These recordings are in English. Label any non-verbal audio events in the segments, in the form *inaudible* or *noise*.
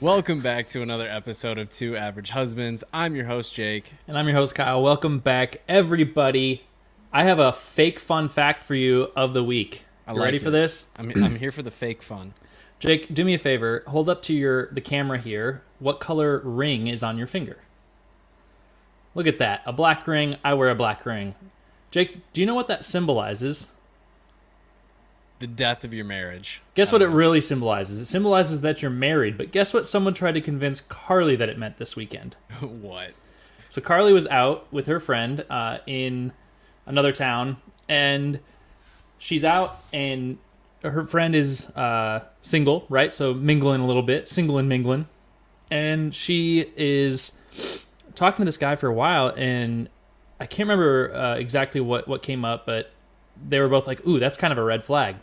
Welcome back to another episode of Two Average Husbands. I'm your host, Jake. And I'm your host, Kyle. Welcome back, everybody. I have a fake fun fact for you of the week. I You like ready it. for this? I'm, I'm here for the fake fun. *clears throat* Jake, do me a favor. Hold up to your the camera here. What color ring is on your finger? Look at that. A black ring. I wear a black ring. Jake, do you know what that symbolizes? The death of your marriage. Guess what it really symbolizes? It symbolizes that you're married, but guess what someone tried to convince Carly that it meant this weekend? *laughs* what? So Carly was out with her friend uh, in another town, and she's out, and her friend is uh, single, right? So mingling a little bit, single and mingling, and she is talking to this guy for a while, and I can't remember uh, exactly what what came up, but they were both like, "Ooh, that's kind of a red flag."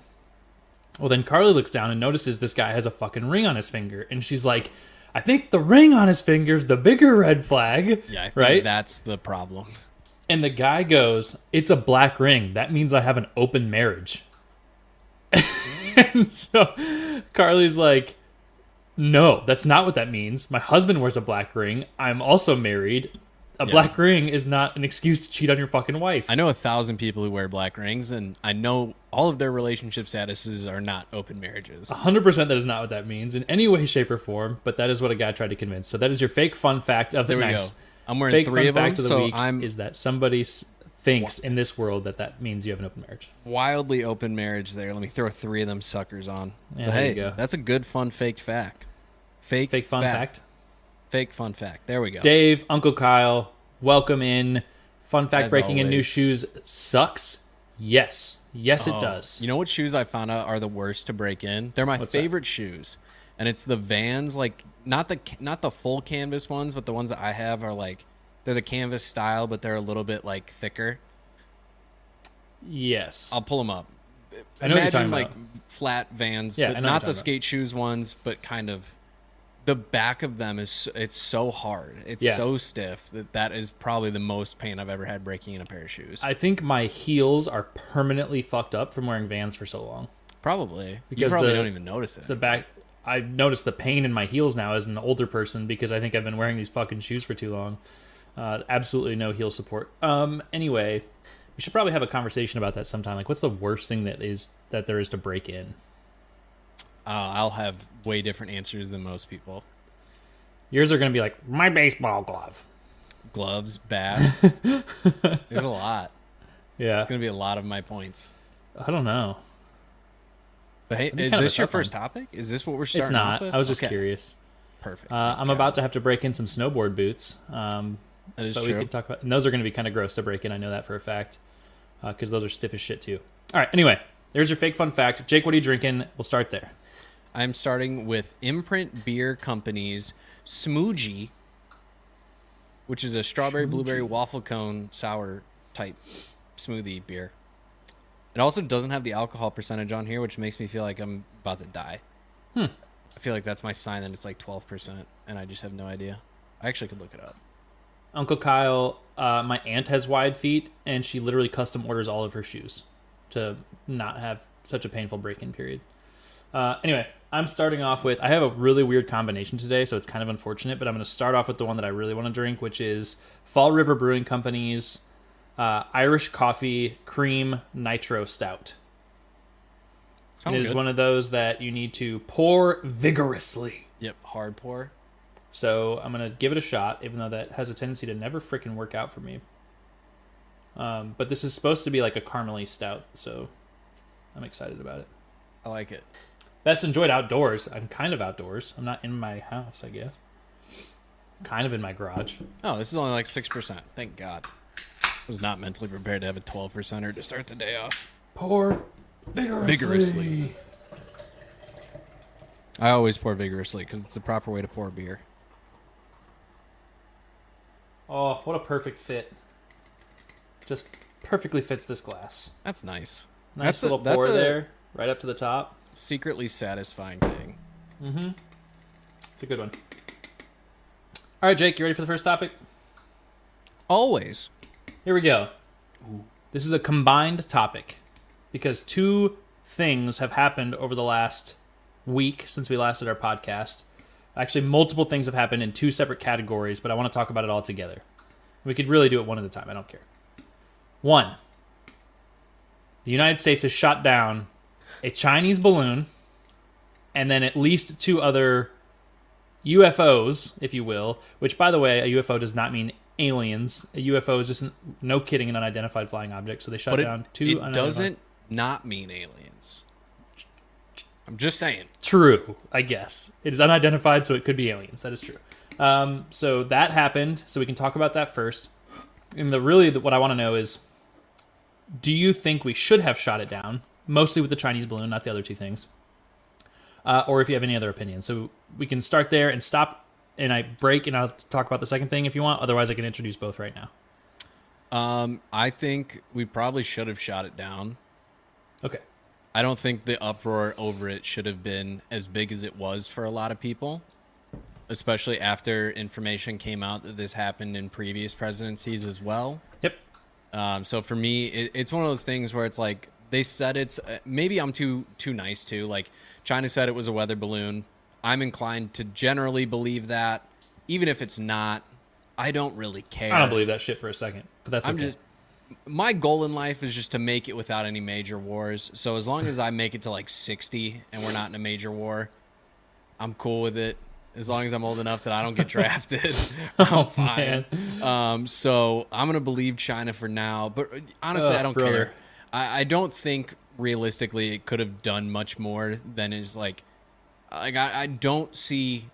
Well, then Carly looks down and notices this guy has a fucking ring on his finger, and she's like, "I think the ring on his finger is the bigger red flag." Yeah, I think right. that's the problem. And the guy goes, It's a black ring. That means I have an open marriage. *laughs* and so Carly's like, No, that's not what that means. My husband wears a black ring. I'm also married. A Yeah. black ring is not an excuse to cheat on your fucking wife. I know a thousand people who wear black rings, and I know all of their relationship statuses are not open marriages. 100% that is not what that means in any way, shape, or form, but that is what a guy tried to convince. So that is your fake fun fact of the There go. I'm wearing Fake three of them, of the so week I'm is that somebody thinks in this world that that means you have an open marriage. wildly open marriage there. Let me throw three of them suckers on. Yeah, hey, you go. that's a good fun fake fact. Fake Fake fun fact. Fake fun fact. There we go. Dave, Uncle Kyle, welcome in. Fun fact As breaking in new shoes sucks. Yes. Yes, it Oh, does. You know what shoes I found out are the worst to break in? They're my What's that? favorite shoes, and it's the Vans. Like not the not the full canvas ones, but the ones that I have are like they're the canvas style, but they're a little bit like thicker. yes. I'll pull them up. I know what you're Imagine talking like about. flat Vans, Yeah, the- I know what not the talking skate shoes ones, but kind of. The back of them is it's so hard. It's Yeah. so stiff that that is probably the most pain I've ever had breaking in a pair of shoes. I think my heels are permanently fucked up from wearing Vans for so long. probably because you probably the- don't even notice it. The back I noticed the pain in my heels now as an older person because I think I've been wearing these fucking shoes for too long. Uh, absolutely no heel support. Um anyway, we should probably have a conversation about that sometime. Like what's the worst thing that is that there is to break in? Uh, I'll have way different answers than most people. Yours are going to be like my baseball glove. gloves, bats. *laughs* There's a lot. Yeah. It's gonna be a lot of my points. I don't know. But hey, is kind of a this your tough one. first topic? Is this what we're starting? With? It's not. I was just Okay, curious. Perfect. Uh, I'm Got about to have to break in some snowboard boots. Um, That is but true. we could talk about. And those are going to be kind of gross to break in. I know that for a fact because those are stiff as shit too. All right. Anyway, there's your fake fun fact. Jake, what are you drinking? We'll start there. I'm starting with Imprint Beer Company's Schmoojee, which is a strawberry blueberry waffle cone sour type smoothie beer. It also doesn't have the alcohol percentage on here, which makes me feel like I'm about to die. Hmm. I feel like that's my sign that it's like 12%, and I just have no idea. I actually could look it up. Uncle Kyle, uh, my aunt has wide feet, and she literally custom orders all of her shoes to not have such a painful break-in period. Uh, anyway, I'm starting off with. I have a really weird combination today, so it's kind of unfortunate. But I'm going to start off with the one that I really want to drink, which is Fall River Brewing Company's uh, Irish Coffee Cream Nitro Stout. Sounds it is good. one of those that you need to pour vigorously. Yep, hard pour. So I'm gonna give it a shot, even though that has a tendency to never freaking work out for me. Um, but this is supposed to be like a caramely stout, so I'm excited about it. I like it. Best enjoyed outdoors. I'm kind of outdoors. I'm not in my house, I guess. Kind of in my garage. Oh, this is only like 6%. Thank God. I was not mentally prepared to have a 12%er to start the day off. Pour vigorously. Vigorously. I always pour vigorously because it's the proper way to pour beer. Oh, what a perfect fit! Just perfectly fits this glass. That's nice. Nice That's a- little that's pour a- there, right up to the top. Secretly satisfying thing. Mm-hmm. It's a good one. All right, Jake, you ready for the first topic? Always. Here we go. Ooh. This is a combined topic because two things have happened over the last week since we last did our podcast Actually, multiple things have happened in two separate categories, but I want to talk about it all together. We could really do it one at a time. I don't care. One, the United States has shot down a Chinese balloon and then at least two other UFOs, if you will, which, by the way, a UFO does not mean aliens. A UFO is just, an, no kidding, an unidentified flying object. So they shot But down it, two it unidentified- doesn't not mean aliens. I'm just saying. True, I guess. It is unidentified, so it could be aliens. That is true. Um, so that happened. So we can talk about that first. And the really the, what I want to know is, do you think we should have shot it down, mostly with the Chinese balloon, not the other two things, uh, or if you have any other opinions? So we can start there and stop, and I break, and I'll talk about the second thing if you want. Otherwise, I can introduce both right now. Um, I think we probably should have shot it down. Okay. I don't think the uproar over it should have been as big as it was for a lot of people, especially after information came out that this happened in previous presidencies as well. Yep. Um, so for me, it, it's one of those things where it's like they said it's uh, maybe I'm too too nice to like China said it was a weather balloon. I'm inclined to generally believe that, even if it's not. I don't really care. I don't believe that shit for a second, but that's I'm okay. just my goal in life is just to make it without any major wars. So as long as I make it to like 60 and we're not in a major war, I'm cool with it. As long as I'm old enough that I don't get drafted, *laughs* *laughs* I'm Oh, fine. Um, so I'm gonna believe China for now. But honestly, I don't brother. care. I, I don't think realistically it could have done much more than is like, like I, I don't see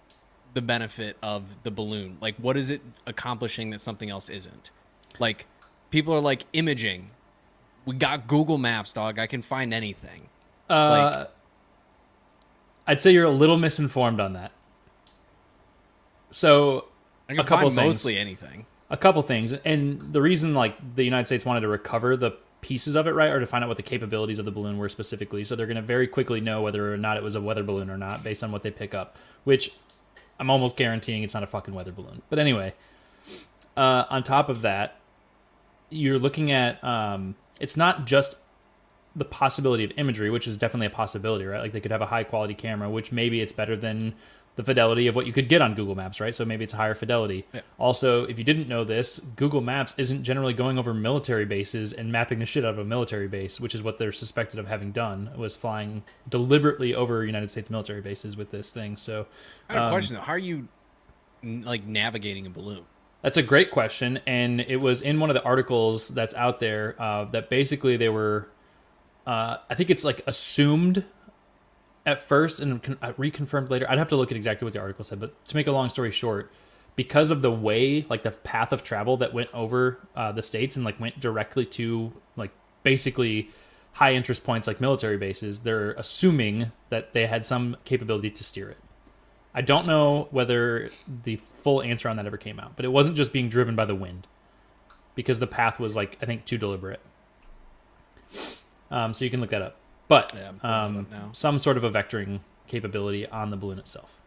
the benefit of the balloon. Like, what is it accomplishing that something else isn't? Like, people are like imaging. We got Google Maps, dog. I can find anything. Uh, I'd say you're a little misinformed on that. So I can A couple find things. mostly anything. a couple things, and the reason like the United States wanted to recover the pieces of it, right, or to find out what the capabilities of the balloon were specifically, so they're going to very quickly know whether or not it was a weather balloon or not based on what they pick up. Which I'm almost guaranteeing it's not a fucking weather balloon. But anyway, uh, on top of that, you're looking at um, it's not just the possibility of imagery, which is definitely a possibility, right? Like they could have a high quality camera, which maybe it's better than the fidelity of what you could get on Google Maps, right? So maybe it's higher fidelity. Yeah. Also, if you didn't know this, Google Maps isn't generally going over military bases and mapping the shit out of a military base, which is what they're suspected of having done, was flying deliberately over United States military bases with this thing. So I have a Um, question though. How are you like navigating a balloon? That's a great question, and it was in one of the articles that's out there uh, that basically they were, uh, I think it's like assumed at first and uh, reconfirmed later. I'd have to look at exactly what the article said, but to make a long story short, because of the way, like the path of travel that went over uh, the states and like went directly to like basically high interest points like military bases, they're assuming that they had some capability to steer it. I don't know whether the full answer on that ever came out, but it wasn't just being driven by the wind because the path was like I think too deliberate. Um, so you can look that up, but Yeah, I'm pulling it um, some sort of a vectoring capability on the balloon itself.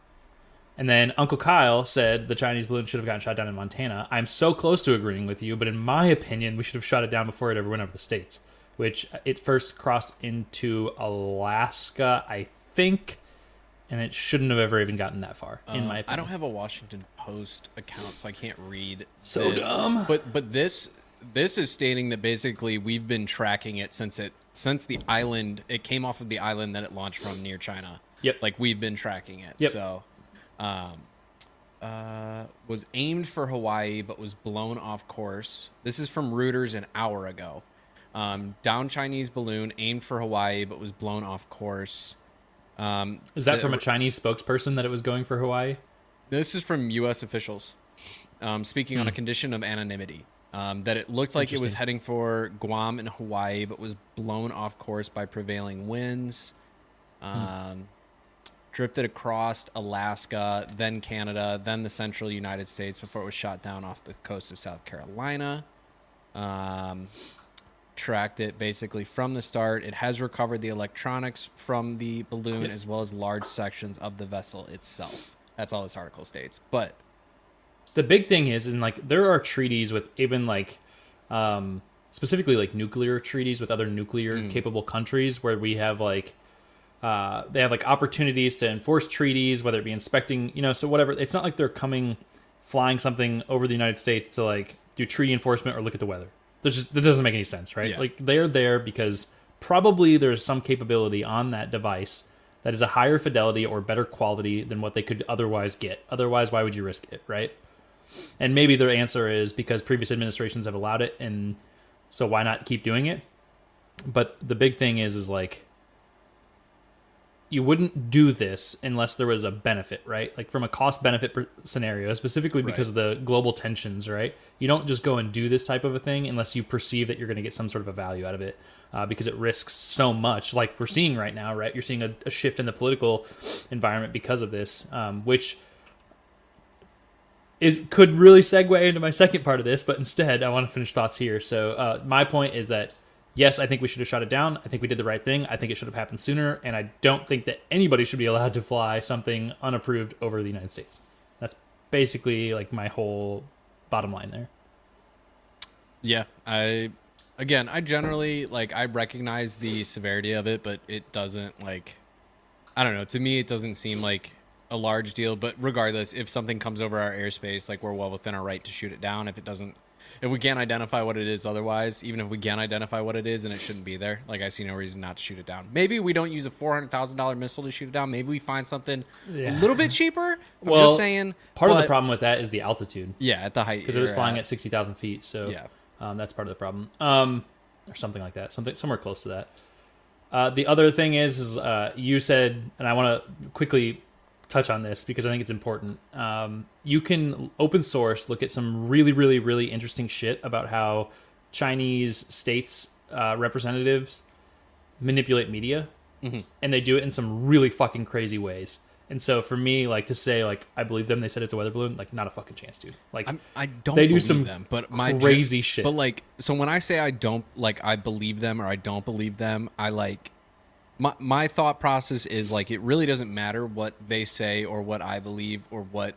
And then Uncle Kyle said the Chinese balloon should have gotten shot down in Montana. I'm so close to agreeing with you, but in my opinion, we should have shot it down before it ever went over the states, which it first crossed into Alaska, I think, and it shouldn't have ever even gotten that far, in Um, my opinion. I don't have a Washington Post account, so I can't read. So this. dumb. But but this this is stating that basically we've been tracking it since it since the island it came off of the island that it launched from near China. Yep. Like we've been tracking it. Yep. So, um, uh, was aimed for Hawaii but was blown off course. This is from Reuters an hour ago. Um, down Chinese balloon aimed for Hawaii but was blown off course. Um, Is that the- from a Chinese spokesperson that it was going for Hawaii? this is from U.S. officials um, speaking on a condition of anonymity. Um, that it looked like it was heading for Guam and Hawaii, but was blown off course by prevailing winds. Um, Drifted across Alaska, then Canada, then the central United States before it was shot down off the coast of South Carolina. Um, tracked it basically from the start. It has recovered the electronics from the balloon as well as large sections of the vessel itself. That's all this article states. But the big thing is in like there are treaties with even like um specifically like nuclear treaties with other nuclear capable countries where we have like uh, they have like opportunities to enforce treaties, whether it be inspecting, you know, so whatever. It's not like they're coming, flying something over the United States to like do treaty enforcement or look at the weather. There's just that doesn't make any sense, right? Yeah. Like they're there because probably there's some capability on that device that is a higher fidelity or better quality than what they could otherwise get. Otherwise, why would you risk it, right? And maybe their answer is because previous administrations have allowed it, and so why not keep doing it? But the big thing is, is like you wouldn't do this unless there was a benefit, right? Like from a cost benefit scenario, specifically because of the global tensions, right? You don't just go and do this type of a thing unless you perceive that you're going to get some sort of a value out of it uh, because it risks so much, like we're seeing right now, right? You're seeing a, a shift in the political environment because of this, um, which is could really segue into my second part of this, but instead I want to finish thoughts here. So uh, my point is that yes, I think we should have shot it down. I think we did the right thing. I think it should have happened sooner, and I don't think that anybody should be allowed to fly something unapproved over the United States. That's basically like my whole bottom line there. Yeah, I again, I generally like I recognize the severity of it, but it doesn't like I don't know, to me it doesn't seem like a large deal, but regardless, if something comes over our airspace, like we're well within our right to shoot it down if it doesn't if we can't identify what it is otherwise, even if we can identify what it is and it shouldn't be there, like I see no reason not to shoot it down. Maybe we don't use a four hundred thousand dollar missile to shoot it down. Maybe we find something Yeah. a little bit cheaper. I'm Well, just saying. Part of the problem with that is the altitude Yeah, at the height because it was you're flying at sixty thousand feet. So Yeah. um, that's part of the problem, um, or something like that, something somewhere close to that. Uh, the other thing is, is uh, you said, and I want to quickly touch on this because I think it's important. Um, you can open source look at some really, really, really interesting shit about how Chinese states uh, representatives manipulate media, and they do it in some really fucking crazy ways. And so for me, like to say like I believe them, they said it's a weather balloon, like not a fucking chance, dude. Like I'm, I don't They do believe some them, but my crazy shit. But like, so when I say I don't like, I believe them or I don't believe them, I like my my thought process is like it really doesn't matter what they say or what I believe or what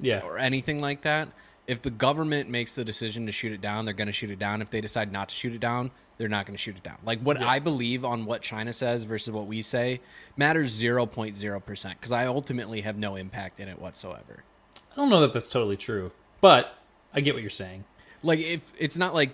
yeah, or anything like that. If the government makes the decision to shoot it down, they're going to shoot it down. If they decide not to shoot it down, they're not going to shoot it down. Like what I believe on what China says versus what we say matters 0.0% because I ultimately have no impact in it whatsoever. I don't know that that's totally true, but I get what you're saying. like if it's not like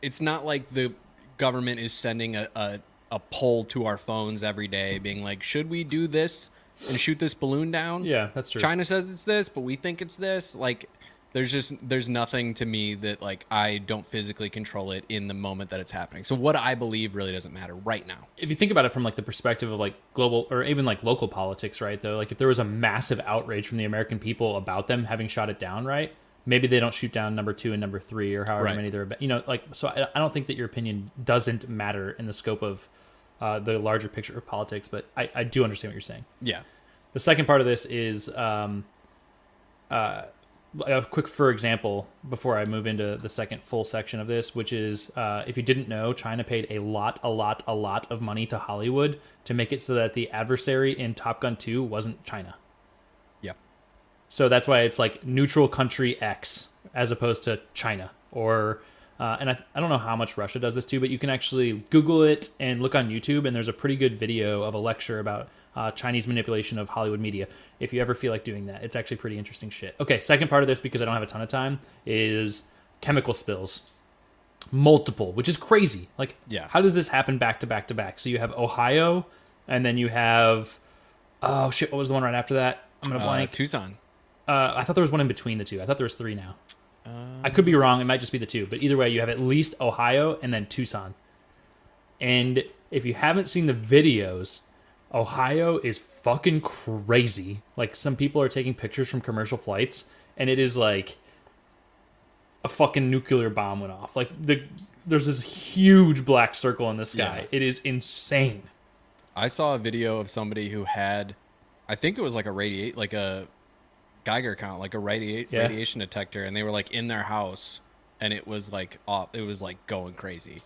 it's not like the government is sending a, a, a poll to our phones every day being like should we do this and shoot this balloon down Yeah, that's true. china says it's this but we think it's this like there's just there's nothing to me that like i don't physically control it in the moment that it's happening so what i believe really doesn't matter right now if you think about it from like the perspective of like global or even like local politics, right? Though, like if there was a massive outrage from the American people about them having shot it down, right? Maybe they don't shoot down number two and number three or however Right. many there are. You know, like so. I, I don't think that your opinion doesn't matter in the scope of uh, the larger picture of politics, but I, I do understand what you're saying. yeah The second part of this is um, uh, a quick, for example, before I move into the second full section of this, which is uh, if you didn't know, China paid a lot, a lot, a lot of money to Hollywood to make it so that the adversary in Top Gun 2 wasn't China. yeah So that's why it's like neutral country X as opposed to China. Or, uh, and I, I don't know how much Russia does this too, but you can actually Google it and look on YouTube, and there's a pretty good video of a lecture about uh, Chinese manipulation of Hollywood media. If you ever feel like doing that, it's actually pretty interesting shit. Okay, second part of this, because I don't have a ton of time, is chemical spills. Multiple, which is crazy. Like, Yeah. how does this happen back to back to back? So you have Ohio, and then you have, oh shit, what was the one right after that? I'm gonna uh, blank. tucson Uh, I thought there was one in between the two. I thought there was three now. I could be wrong. It might just be the two. But either way, you have at least Ohio and then Tucson. And if you haven't seen the videos, Ohio is fucking crazy. Like some people are taking pictures from commercial flights, and it is like a fucking nuclear bomb went off. Like the there's this huge black circle in the sky. Yeah. It is insane. I saw a video of somebody who had, I think it was like a radiate, like a Geiger count, like a Yeah. radiation detector, and they were like in their house, and it was like off, it was like going crazy.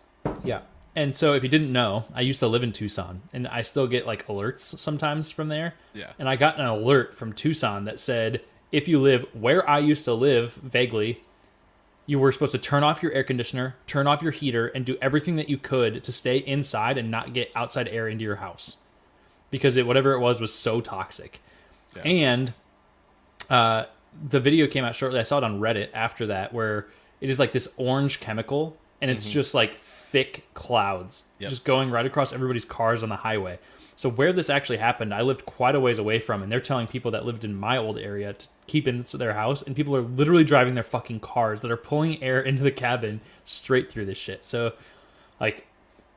Yeah. And so if you didn't know, I used to live in Tucson and I still get like alerts sometimes from there. Yeah. And I got an alert from Tucson that said if you live where I used to live vaguely, you were supposed to turn off your air conditioner, turn off your heater and do everything that you could to stay inside and not get outside air into your house. because it whatever it was was so toxic. And uh, the video came out shortly. I saw it on Reddit after that, where it is like this orange chemical, and it's just like thick clouds Yep. just going right across everybody's cars on the highway. So where this actually happened, I lived quite a ways away from, and they're telling people that lived in my old area to keep in their house, and people are literally driving their fucking cars that are pulling air into the cabin straight through this shit. So, like,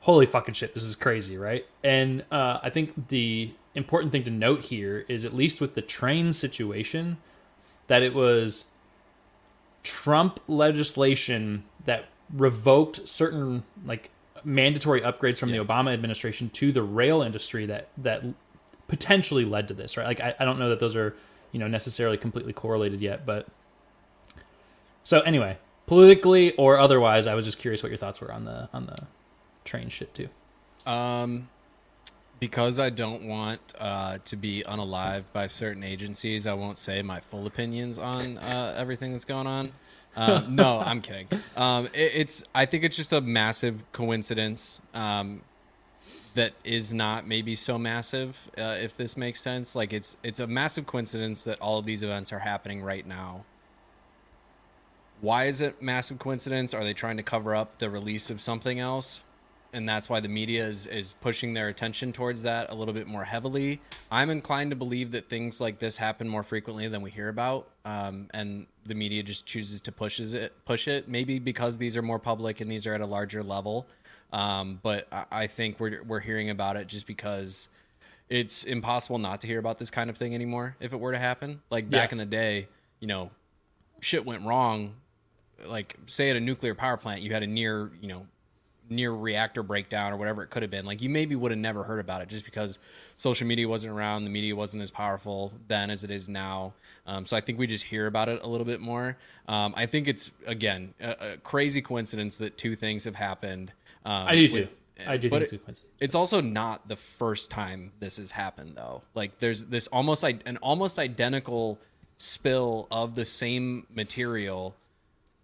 holy fucking shit, this is crazy, right? And uh, I think the important thing to note here is, at least with the train situation, that it was Trump legislation that revoked certain like mandatory upgrades from the Obama administration to the rail industry that that potentially led to this, right? Like I, I don't know that those are you know necessarily completely correlated yet, but so anyway, politically or otherwise, I was just curious what your thoughts were on the on the train shit too. Um, because I don't want uh, to be unalived by certain agencies, I won't say my full opinions on uh, everything that's going on. Uh, no, I'm kidding. Um, it, it's I think it's just a massive coincidence um, that is not maybe so massive, uh, if this makes sense. Like it's it's a massive coincidence that all of these events are happening right now. Why is it massive coincidence? Are they trying to cover up the release of something else? And that's why the media is, is pushing their attention towards that a little bit more heavily. I'm inclined to believe that things like this happen more frequently than we hear about, um, and the media just chooses to pushes it push it. Maybe because these are more public and these are at a larger level, um, but I, I think we're we're hearing about it just because it's impossible not to hear about this kind of thing anymore if it were to happen. Like back Yeah. in the day, you know, shit went wrong. Like say at a nuclear power plant, you had a near, you know, near reactor breakdown or whatever it could have been. Like you maybe would have never heard about it just because social media wasn't around, the media wasn't as powerful then as it is now. Um, so I think we just hear about it a little bit more. Um, I think it's again a, a crazy coincidence that two things have happened. Um, I do too. with- I do but think it's coincidence. it's also not the first time this has happened though. Like there's this almost an almost identical spill of the same material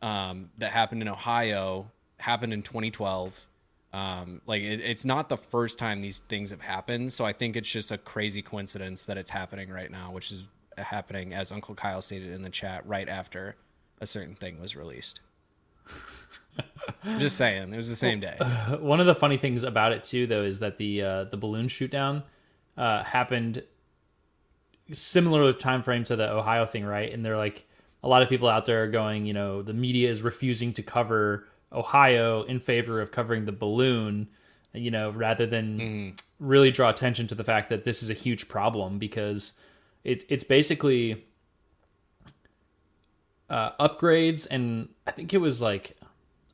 um, that happened in Ohio happened in 2012. Um, like it, it's not the first time these things have happened, so I think it's just a crazy coincidence that it's happening right now, which is happening as Uncle Kyle stated in the chat right after a certain thing was released. *laughs* just saying, it was the same day. *laughs* One of the funny things about it too, though, is that the uh, the balloon shoot down uh, happened similar time frame to the Ohio thing, right? And they're like a lot of people out there are going, you know, the media is refusing to cover Ohio in favor of covering the balloon, you know, rather than really draw attention to the fact that this is a huge problem because it's it's basically uh, upgrades and I think it was like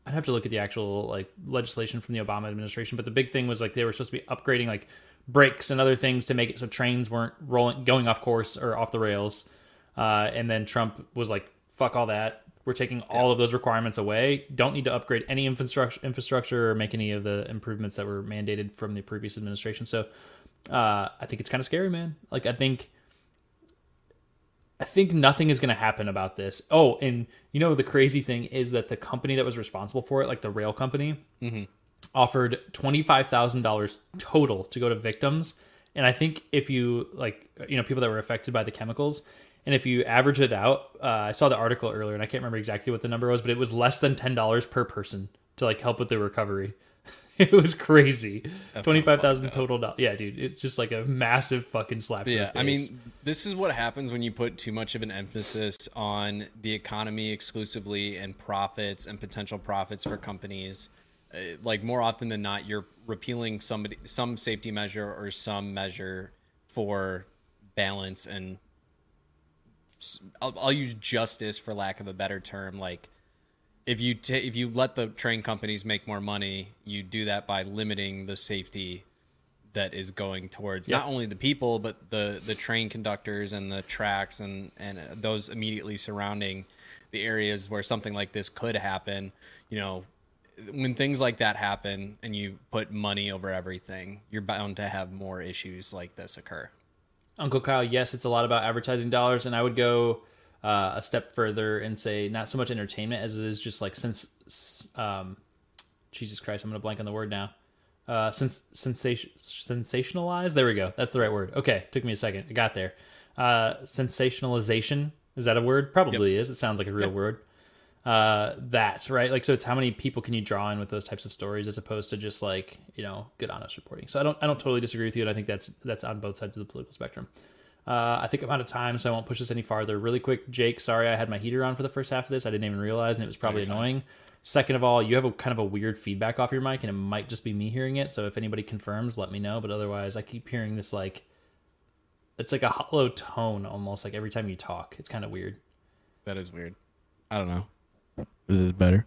I'd have to look at the actual like legislation from the Obama administration, but the big thing was like they were supposed to be upgrading like brakes and other things to make it so trains weren't rolling going off course or off the rails. Uh, and then Trump was like, "Fuck all that. We're taking all of those requirements away. Don't need to upgrade any infrastructure, infrastructure or make any of the improvements that were mandated from the previous administration." So uh, I think it's kind of scary, man. Like I think I think nothing is going to happen about this. Oh, and you know the crazy thing is that the company that was responsible for it, like the rail company, mm-hmm. offered twenty five thousand dollars total to go to victims. And I think if you like, you know, people that were affected by the chemicals, and if you average it out, uh, I saw the article earlier, and I can't remember exactly what the number was, but it was less than ten dollars per person to like help with the recovery. *laughs* it was crazy. Twenty five thousand total. dollars. Yeah, dude, it's just like a massive fucking slap. to the Yeah, I mean, this is what happens when you put too much of an emphasis on the economy exclusively and profits and potential profits for companies. Uh, like more often than not, you're repealing somebody some safety measure or some measure for balance and I'll, I'll use justice for lack of a better term. Like if you ta if you let the train companies make more money, you do that by limiting the safety that is going towards Yep. not only the people but the the train conductors and the tracks and and uh, those immediately surrounding the areas where something like this could happen you know when things like that happen and you put money over everything you're bound to have more issues like this occur Uncle Kyle, yes, it's a lot about advertising dollars, and I would go uh, a step further and say not so much entertainment as it is just like since, um, Jesus Christ, I'm gonna blank on the word now. uh, sens- sensation sensationalize. There we go. That's the right word. Okay, took me a second. I got there. Uh, sensationalization is that a word? Probably is. It sounds like a real Yep. word. Uh, that right. Like so, it's how many people can you draw in with those types of stories as opposed to just like you know good honest reporting. So I don't I don't totally disagree with you, and I think that's that's on both sides of the political spectrum. Uh, I think I'm out of time, so I won't push this any farther. Really quick, Jake. Sorry, I had my heater on for the first half of this. I didn't even realize, and it was probably annoying. Second of all, you have a kind of a weird feedback off your mic, and it might just be me hearing it. So if anybody confirms, let me know. But otherwise, I keep hearing this like it's like a hollow tone almost like every time you talk. It's kind of weird. That is weird. I don't know. Is this better?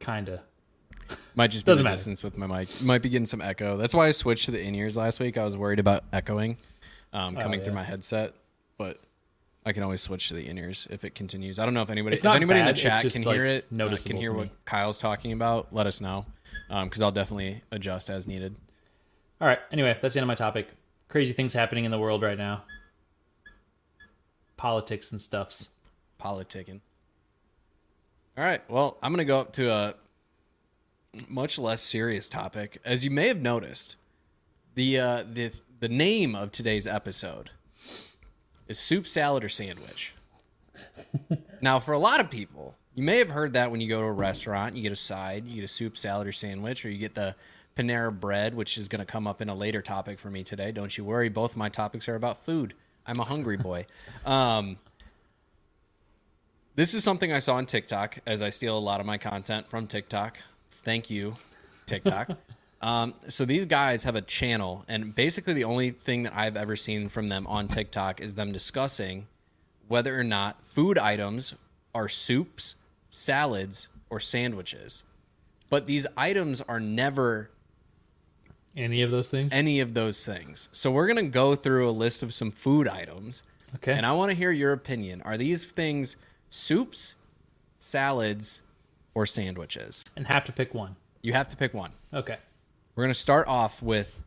Kinda. Might just be Doesn't the matter. distance with my mic. Might be getting some echo. That's why I switched to the in ears last week. I was worried about echoing um, coming through Oh, yeah. my headset, but I can always switch to the in ears if it continues. I don't know if anybody, It's if not anybody in bad, the it's chat just, can like, hear it, uh, noticeable can hear to what me. Kyle's talking about. Let us know because I'll definitely adjust as needed. All right. Anyway, that's the end of my topic. Crazy things happening in the world right now. Politics and stuffs. politicking. All right. Well, I'm going to go up to a much less serious topic. As you may have noticed, the uh, the the name of today's episode is soup, salad, or sandwich. *laughs* now, for a lot of people, you may have heard that when you go to a restaurant, you get a side, you get a soup, salad, or sandwich, or you get the Panera bread, which is going to come up in a later topic for me today. Don't you worry. Both my topics are about food. I'm a hungry boy. *laughs* Um, this is something I saw on TikTok as I steal a lot of my content from TikTok. Thank you, TikTok. *laughs* um, so these guys have a channel, and basically the only thing that I've ever seen from them on TikTok is them discussing whether or not food items are soups, salads, or sandwiches. But these items are never Any of those things? any of those things. So we're going to go through a list of some food items. Okay. And I want to hear your opinion. Are these things soups, salads, or sandwiches? and have to pick one. You have to pick one. Okay. We're going to start off with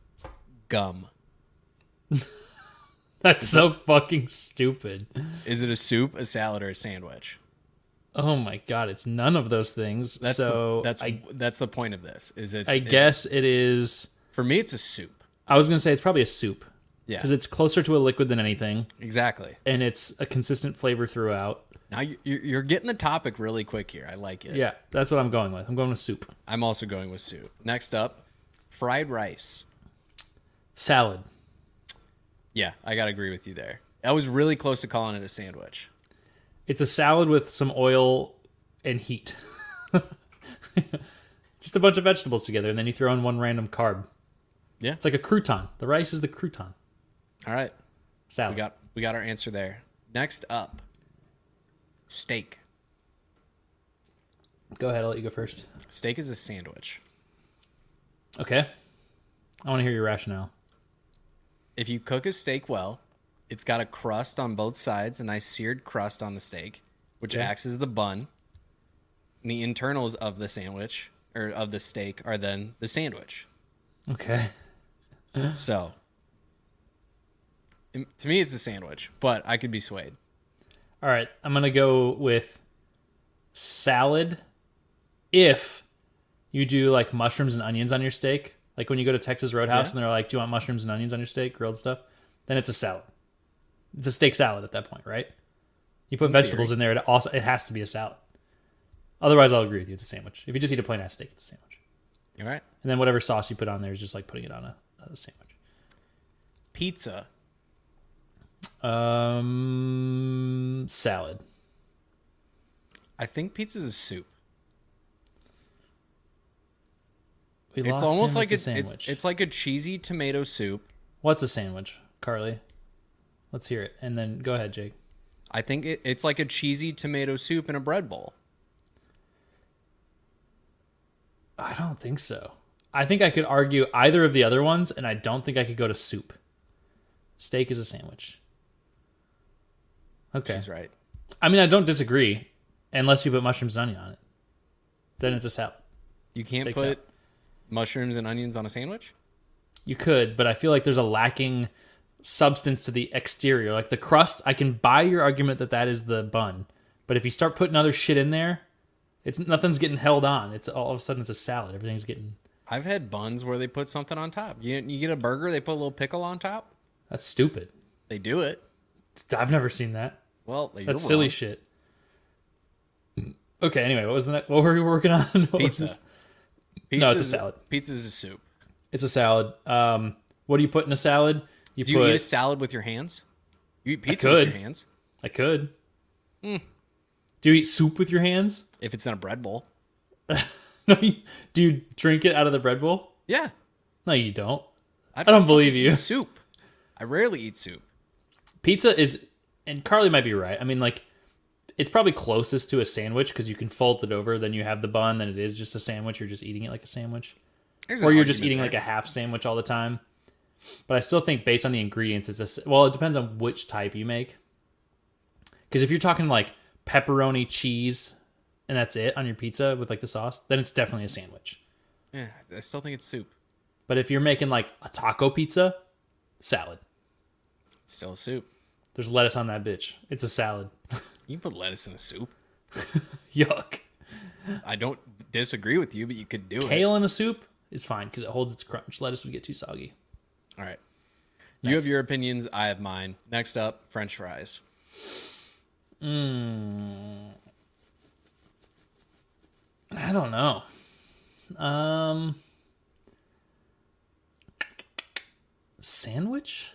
gum. *laughs* That's so fucking stupid. Is it a soup, a salad, or a sandwich? Oh my god, it's none of those things. That's so the, that's I, that's the point of this. Is it? I guess it is. for me, it's a soup. I was gonna say it's probably a soup Yeah, because it's closer to a liquid than anything, exactly. and it's a consistent flavor throughout. Now you- you're, you're getting the topic really quick here. I like it. Yeah, that's what I'm going with. I'm going with soup. I'm also going with soup. Next up, fried rice. Salad. Yeah, I gotta agree with you there. I was really close to calling it a sandwich. It's a salad with some oil and heat. *laughs* Just a bunch of vegetables together, and then you throw in one random carb. Yeah. It's like a crouton. The rice is the crouton. All right, Salad. we got we got our answer there. Next up, steak. Go ahead. I'll let you go first. Steak is a sandwich. Okay. I want to hear your rationale. If you cook a steak well, it's got a crust on both sides, a nice seared crust on the steak, which Okay. acts as the bun. And the internals of the sandwich or of the steak are then the sandwich. Okay. So, to me, it's a sandwich, but I could be swayed. All right. I'm going to go with salad if you do like mushrooms and onions on your steak. Like when you go to Texas Roadhouse Yeah. and they're like, Do you want mushrooms and onions on your steak, grilled stuff? Then it's a salad. It's a steak salad at that point, right? You put vegetables in there, it also it has to be a salad. Otherwise, I'll agree with you. It's a sandwich. If you just eat a plain ass steak, it's a sandwich. All right. And then whatever sauce you put on there is just like putting it on a, a sandwich. Pizza. Um, salad. I think pizza's a soup. We It's almost him. like it's a, a it's sandwich. it's like a cheesy tomato soup. What's a sandwich, Carly? Let's hear it, and then go ahead, Jake. I think it, it's like a cheesy tomato soup in a bread bowl. I don't think so. I think I could argue either of the other ones, and I don't think I could go to soup. Steak is a sandwich. Okay. She's right. I mean, I don't disagree, unless you put mushrooms and onion on it. Then it's a salad. You can't put mushrooms and onions on a sandwich. You could, but I feel like there's a lacking substance to the exterior. Like the crust, I can buy your argument that that is the bun, but if you start putting other shit in there, it's nothing's getting held on. It's all of a sudden it's a salad. Everything's getting I've had buns where they put something on top. You you get a burger, they put a little pickle on top. That's stupid. They do it. I've never seen that. Well, That's silly wrong. shit. Okay, anyway, what was the next, *laughs* what were we working on? *laughs* What Pizza. this? Pizza. No, it's a salad. Pizza is a soup. It's a salad. Um, what do you put in a salad? You Do you put eat a salad with your hands? You eat pizza with your hands I could. Hmm. Do you eat soup with your hands? if it's in a bread bowl. *laughs* No, you, do you drink it out of the bread bowl? Yeah, No, you don't. I, I don't believe you. soup. I rarely eat soup. Pizza is, and Carly might be right. I mean, like, it's probably closest to a sandwich because you can fold it over, then you have the bun, then it is just a sandwich. You're just eating it like a sandwich. There's or you're just eating there. like a half sandwich all the time. But I still think based on the ingredients, it's a well. It depends on which type you make. Because if you're talking like pepperoni cheese and that's it on your pizza with like the sauce, then it's definitely a sandwich. Yeah, I still think it's soup. But if you're making like a taco pizza, salad. It's still a soup. There's lettuce on that bitch. It's a salad. *laughs* You put lettuce in a soup. Yuck. I don't disagree with you, but you could do it. Kale in a soup is fine because it holds its crunch. Lettuce would get too soggy. All right. You have your opinions. I have mine. Next up, French fries. Hmm. I don't know. Um, sandwich.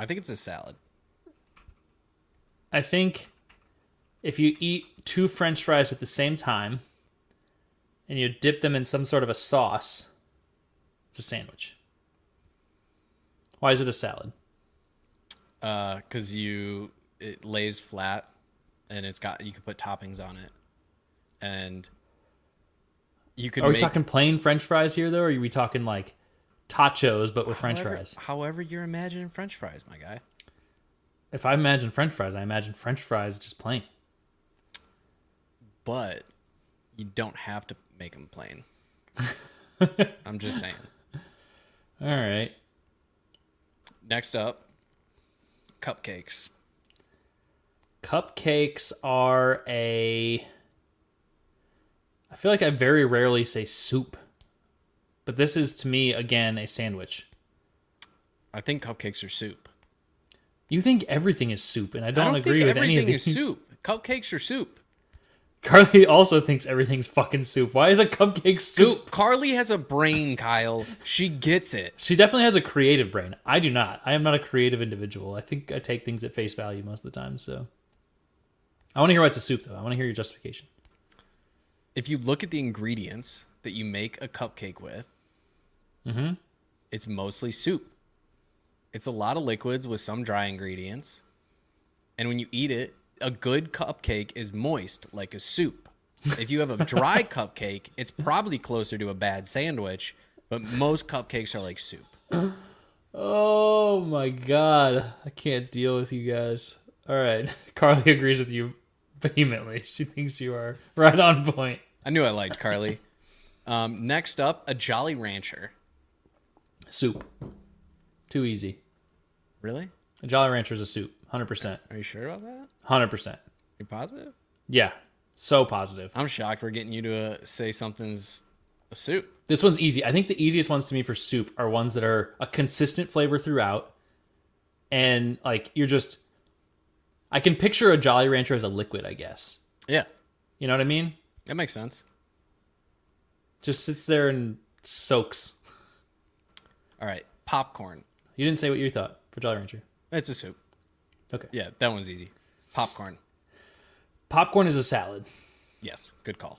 I think it's a salad. I think if you eat two French fries at the same time and you dip them in some sort of a sauce, it's a sandwich. Why is it a salad? Uh, cause you it lays flat, and it's got you can put toppings on it, and you could Are we make talking plain French fries here, though, or are we talking like tachos but with French fries? However, you're imagining French fries, my guy. If I imagine French fries, I imagine French fries just plain. But you don't have to make them plain. *laughs* I'm just saying. All right. Next up, cupcakes. Cupcakes are a. I feel like I very rarely say soup, but this is to me again a sandwich. I think cupcakes are soup. You think everything is soup, and I I don't, don't agree with any of everything these. is soup. Cupcakes are soup. Carly also thinks everything's fucking soup. Why is a cupcake soup? Soup. Carly has a brain, Kyle. She gets it. She definitely has a creative brain. I do not. I am not a creative individual. I think I take things at face value most of the time. So I want to hear why it's a soup, though. I want to hear your justification. If you look at the ingredients that you make a cupcake with, Mm-hmm. it's mostly soup. It's a lot of liquids with some dry ingredients. And when you eat it, a good cupcake is moist like a soup. If you have a dry *laughs* cupcake, it's probably closer to a bad sandwich, but most cupcakes are like soup. Oh my god, I can't deal with you guys. All right, *laughs* Carly agrees with you vehemently. She thinks you are right on point. I knew I liked Carly. Um, next up, a Jolly Rancher. Soup, too easy. Really? A Jolly Rancher is a soup, hundred percent, Are you sure about that? hundred percent. You positive? Yeah, so positive. I'm shocked we're getting you to uh, say something's a soup. This one's easy. I think the easiest ones to me for soup are ones that are a consistent flavor throughout, and like you're just. I can picture a Jolly Rancher as a liquid, I guess. Yeah, You know what I mean? that makes sense. Just sits there and soaks. All right, popcorn. You didn't say what you thought for Jolly Rancher. It's a soup. Okay. Yeah, that one's easy. Popcorn. Popcorn is a salad. Yes, good call.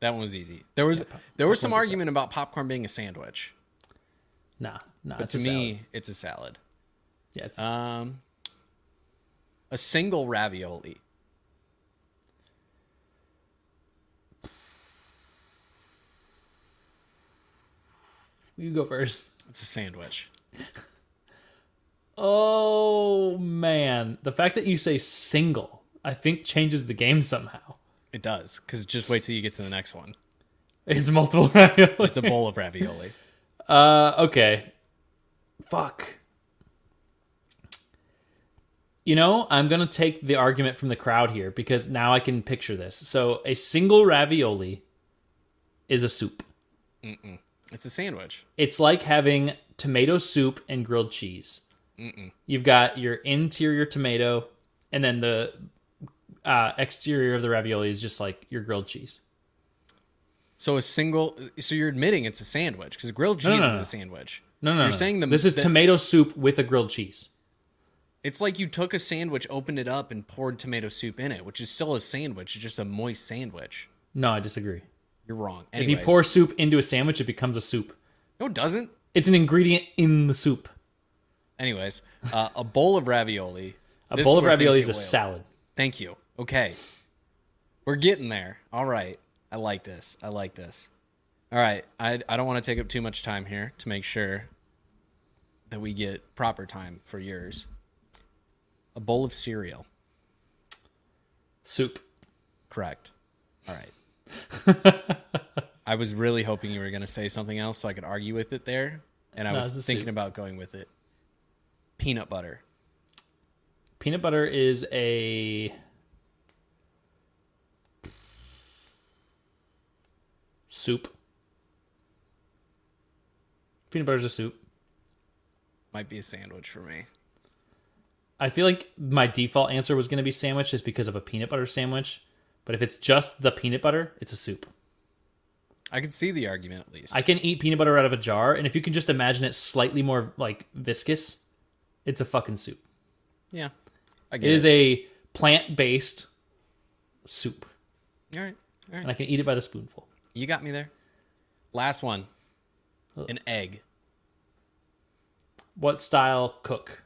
That one was easy. There was there was some a argument about popcorn being a sandwich, Nah, nah. but to a me, salad. it's a salad. yeah, it's Um, a single ravioli. You go first. It's a sandwich. Oh man, the fact that you say single, I think changes the game somehow. It does, because just wait till you get to the next one. It's multiple *laughs* ravioli. It's a bowl of ravioli. Uh, okay. Fuck. You know, I'm gonna take the argument from the crowd here because now I can picture this. So, a single ravioli is a soup. It's a sandwich. It's like having tomato soup and grilled cheese. You've got your interior tomato, and then the uh, exterior of the ravioli is just like your grilled cheese. So a single. So you're admitting it's a sandwich because grilled cheese no, no, is no. a sandwich. No, no, You're no. saying the- this is the- tomato soup with a grilled cheese. It's like you took a sandwich, opened it up, and poured tomato soup in it, which is still a sandwich. It's just a moist sandwich. No, I disagree. You're wrong. If you pour soup into a sandwich, it becomes a soup. no, it doesn't. It's an ingredient in the soup. Anyways, uh, a bowl of ravioli. A This bowl of ravioli is a wild. salad. Thank you. Okay. We're getting there. All right. I like this. I like this. All right. I, I don't want to take up too much time here to make sure that we get proper time for yours. A bowl of cereal. Soup. Correct. All right. *laughs* I was really hoping you were going to say something else so I could argue with it there. And I No, was thinking soup. about going with it. Peanut butter. Peanut butter is a soup. Peanut butter is a soup. Might be a sandwich for me. I feel like my default answer was going to be sandwich just because of a peanut butter sandwich. But if it's just the peanut butter, it's a soup. I can see the argument at least. I can eat peanut butter out of a jar, and if you can just imagine it slightly more like viscous, it's a fucking soup. yeah. I get It is a plant based soup, All right. All right. and I can eat it by the spoonful. You got me there. Last one. An egg. What style cook?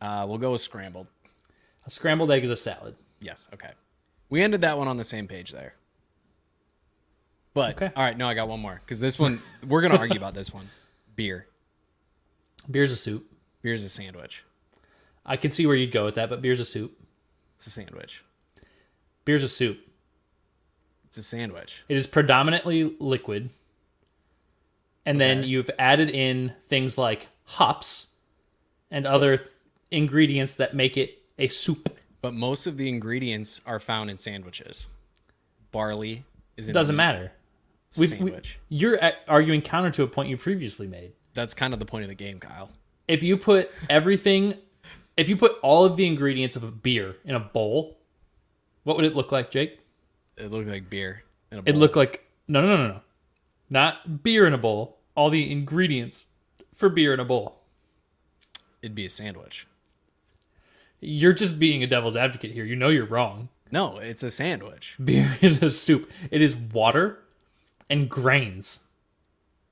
Uh, we'll go with scrambled. A scrambled egg is a salad. Yes. Okay. We ended that one on the same page there. But Okay. all right, no, I got one more because this one we're gonna argue about this one. Beer. Beer's a soup. Beer's a sandwich. I can see where you'd go with that, but beer's a soup. It's a sandwich. Beer's a soup. It's a sandwich. It is predominantly liquid. And then you've added in things like hops and other th- ingredients that make it a soup. But most of the ingredients are found in sandwiches. Barley is in Doesn't matter. We've- we- sandwich. you're a- arguing counter to a point you previously made. That's kind of the point of the game, Kyle. If you put everything, if you put all of the ingredients of a beer in a bowl, what would it look like, Jake? It looked like beer. In a bowl. It looked like no, no, no, no, no, not beer in a bowl. All the ingredients for beer in a bowl. It'd be a sandwich. You're just being a devil's advocate here. You know you're wrong. No, it's a sandwich. Beer *laughs* is a soup. It is water and grains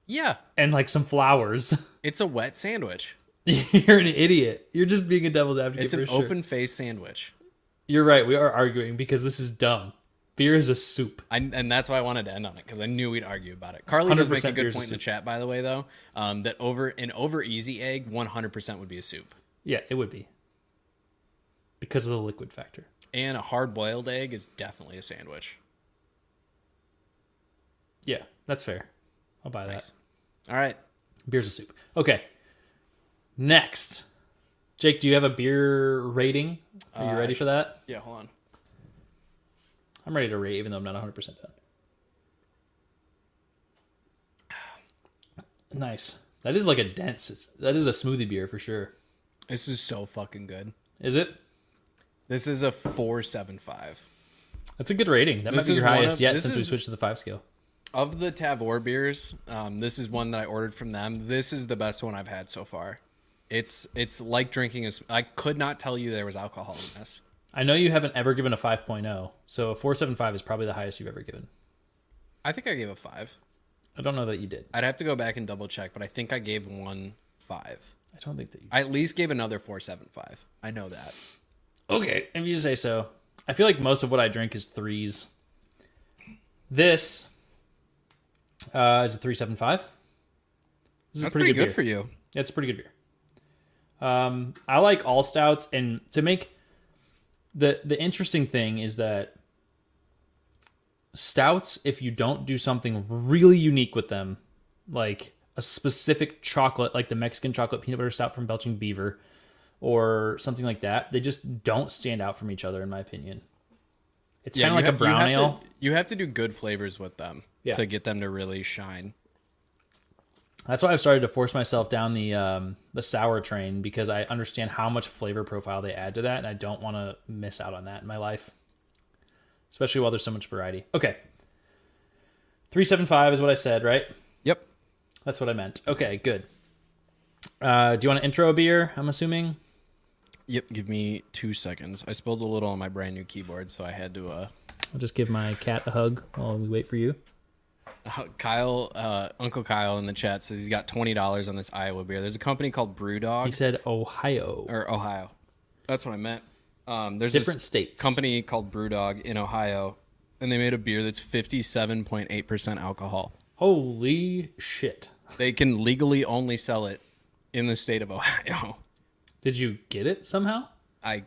Yeah, and like some flowers. *laughs* it's a wet sandwich. you're an idiot. You're just being a devil's advocate. It's an sure. open face sandwich. You're right. We are arguing because this is dumb. Beer is a soup. I, and that's why I wanted to end on it because I knew we'd argue about it. Carly does make a good beer's a point in the chat, by the way, though, um, that over an over easy egg, one hundred percent would be a soup, Yeah, it would be because of the liquid factor. and a hard boiled egg is definitely a sandwich. Yeah, that's fair. I'll buy that. Nice. All right, Beer's a soup. Okay. Next. Jake, do you have a beer rating? Are you Uh, ready for that? yeah, hold on. I'm ready to rate, even though I'm not 100% done. Nice. That is like a dense. It's, that is a smoothie beer for sure. This is so fucking good. Is it? This is a four seven five That's a good rating. That This might be is your highest of- yet since we switched to the five scale. of the Tavour beers. Um, this is one that I ordered from them. This is the best one I've had so far. It's it's like drinking a. I could not tell you there was alcohol in this. I know you haven't ever given a 5.0, so a 475 is probably the highest you've ever given. I think I gave a five. I don't know that you did. I'd have to go back and double check, but I think I gave one five. I don't think that you I at least gave another four seven five. I know that. Okay, if you say so. I feel like most of what I drink is threes. This uh, is a three seven five. This is That's a pretty, good, beer. for you. It's a pretty good beer. Um, I like all stouts, and to make the the interesting thing is that stouts, if you don't do something really unique with them, like a specific chocolate, like the Mexican chocolate peanut butter stout from Belching Beaver, or something like that, they just don't stand out from each other, in my opinion. It's kind of like have- a brown you ale. To, you have to do good flavors with them Yeah. to get them to really shine. That's why I've started to force myself down the um, the sour train because I understand how much flavor profile they add to that, and I don't want to miss out on that in my life, especially while there's so much variety. Okay, three seven five is what I said, right? Yep. That's what I meant. Okay, good. Uh, do you want an intro a beer? I'm assuming. Yep. Give me two seconds. I spilled a little on my brand new keyboard, so I had to. uh I'll just give my cat a hug while we wait for you. Kyle, uh, Uncle Kyle in the chat says he's got twenty dollars on this Iowa beer. There's a company called BrewDog He said Ohio. or Ohio. That's what I meant. Um, there's Different this states. company called BrewDog in Ohio, and they made a beer that's 57.8 percent alcohol. Holy shit! They can legally only sell it in the state of Ohio. Did you get it somehow? I,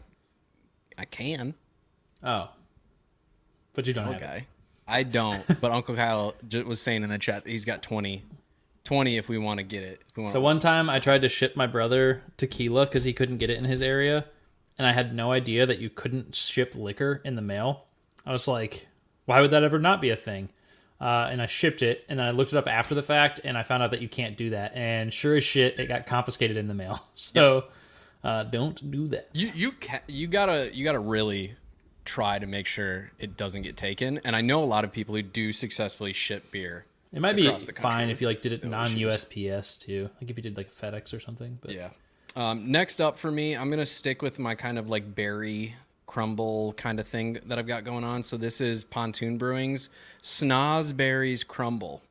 I can. Oh, but you don't have. Okay. I don't, *laughs* but Uncle Kyle was saying in the chat that he's got 20, 20 if we want to get it. So one time I tried to ship my brother tequila because he couldn't get it in his area, and I had no idea that you couldn't ship liquor in the mail. I was like, why would that ever not be a thing? Uh, and I shipped it, and then I looked it up after the fact, and I found out that you can't do that. And sure as shit, it got confiscated in the mail. *laughs* So uh, don't do that. You you ca- you gotta you gotta really try to make sure it doesn't get taken. And I know a lot of people who do successfully ship beer. It might be fine if you like did it non USPS too, like if you did like FedEx or something. But Yeah. Um, next up for me, I'm gonna stick with my kind of like berry crumble kind of thing that I've got going on. So this is Pontoon Brewing's Snozberries Crumble,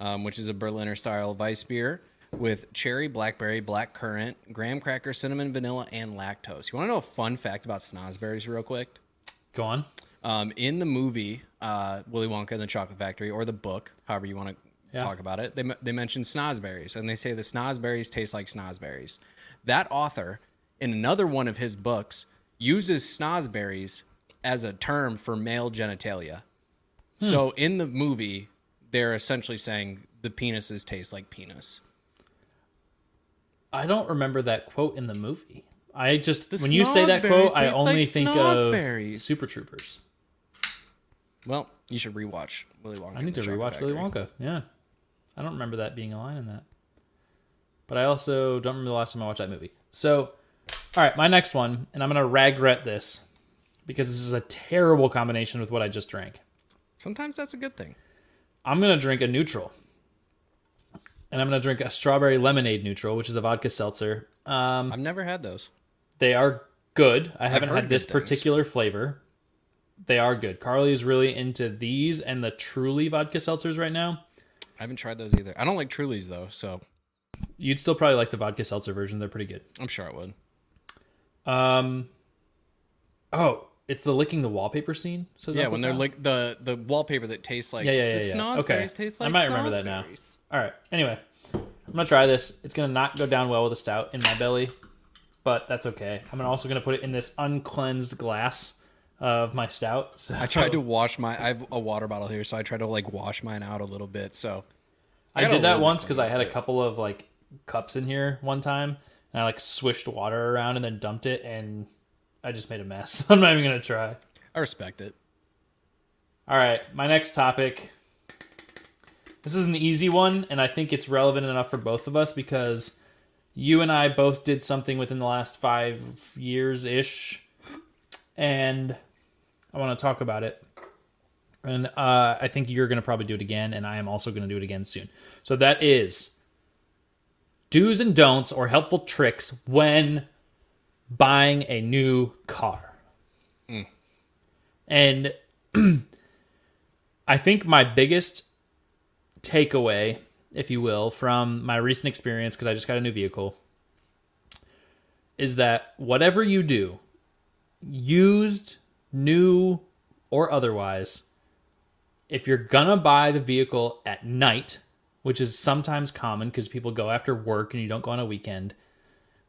um, which is a Berliner style Weiss beer with cherry, blackberry, black currant, graham cracker, cinnamon, vanilla, and lactose. You want to know a fun fact about Snozberries, real quick? go on. Um, in the movie uh, Willy Wonka and the Chocolate Factory, or the book, however you want to Yeah. talk about it, they, they mention snozberries, and they say the snozberries taste like snozberries. That author, in another one of his books, uses snozberries as a term for male genitalia. So in the movie, they're essentially saying the penises taste like penis. I don't remember that quote in the movie. I just when you say that quote, I only like think of Super Troopers. Well, you should rewatch Willy Wonka. I need to rewatch Willy Wonka. Yeah, I don't remember that being a line in that. But I also don't remember the last time I watched that movie. So, all right, my next one, and I'm gonna regret this because this is a terrible combination with what I just drank. Sometimes that's a good thing. I'm gonna drink a NÜTRL, and I'm gonna drink a strawberry lemonade NÜTRL, which is a vodka seltzer. Um, I've never had those. They are good. I haven't had this things. particular flavor. They are good. Carly is really into these and the Truly vodka seltzers right now. I haven't tried those either. I don't like Truly's though, so You'd still probably like the vodka seltzer version. They're pretty good. I'm sure I would. Um, oh, it's the licking the wallpaper scene. Says Yeah, Uncle when they're like the the wallpaper that tastes like Yeah, yeah, the yeah, yeah. Okay. taste I might remember that now. All right. Anyway, I'm gonna try this. It's gonna not go down well with a stout in my belly, but that's okay. I'm also gonna put it in this uncleansed glass of my stout. So I tried to wash my. I have a water bottle here, so I tried to like wash mine out a little bit. So I, a did that once because I had a couple of like cups in here one time, and I like swished water around and then dumped it, and I just made a mess. *laughs* I'm not even gonna try. I respect it. All right, my next topic. This is an easy one, and I think it's relevant enough for both of us because you and I both did something within the last five years ish, and I want to talk about it. And uh, I think you're going to probably do it again, and I am also going to do it again soon. So that is do's and don'ts or helpful tricks when buying a new car. And *clears throat* I think my biggest takeaway, if you will, from my recent experience, because I just got a new vehicle, is that whatever you do, used, new, or otherwise, if you're gonna buy the vehicle at night, which is sometimes common because people go after work and you don't go on a weekend,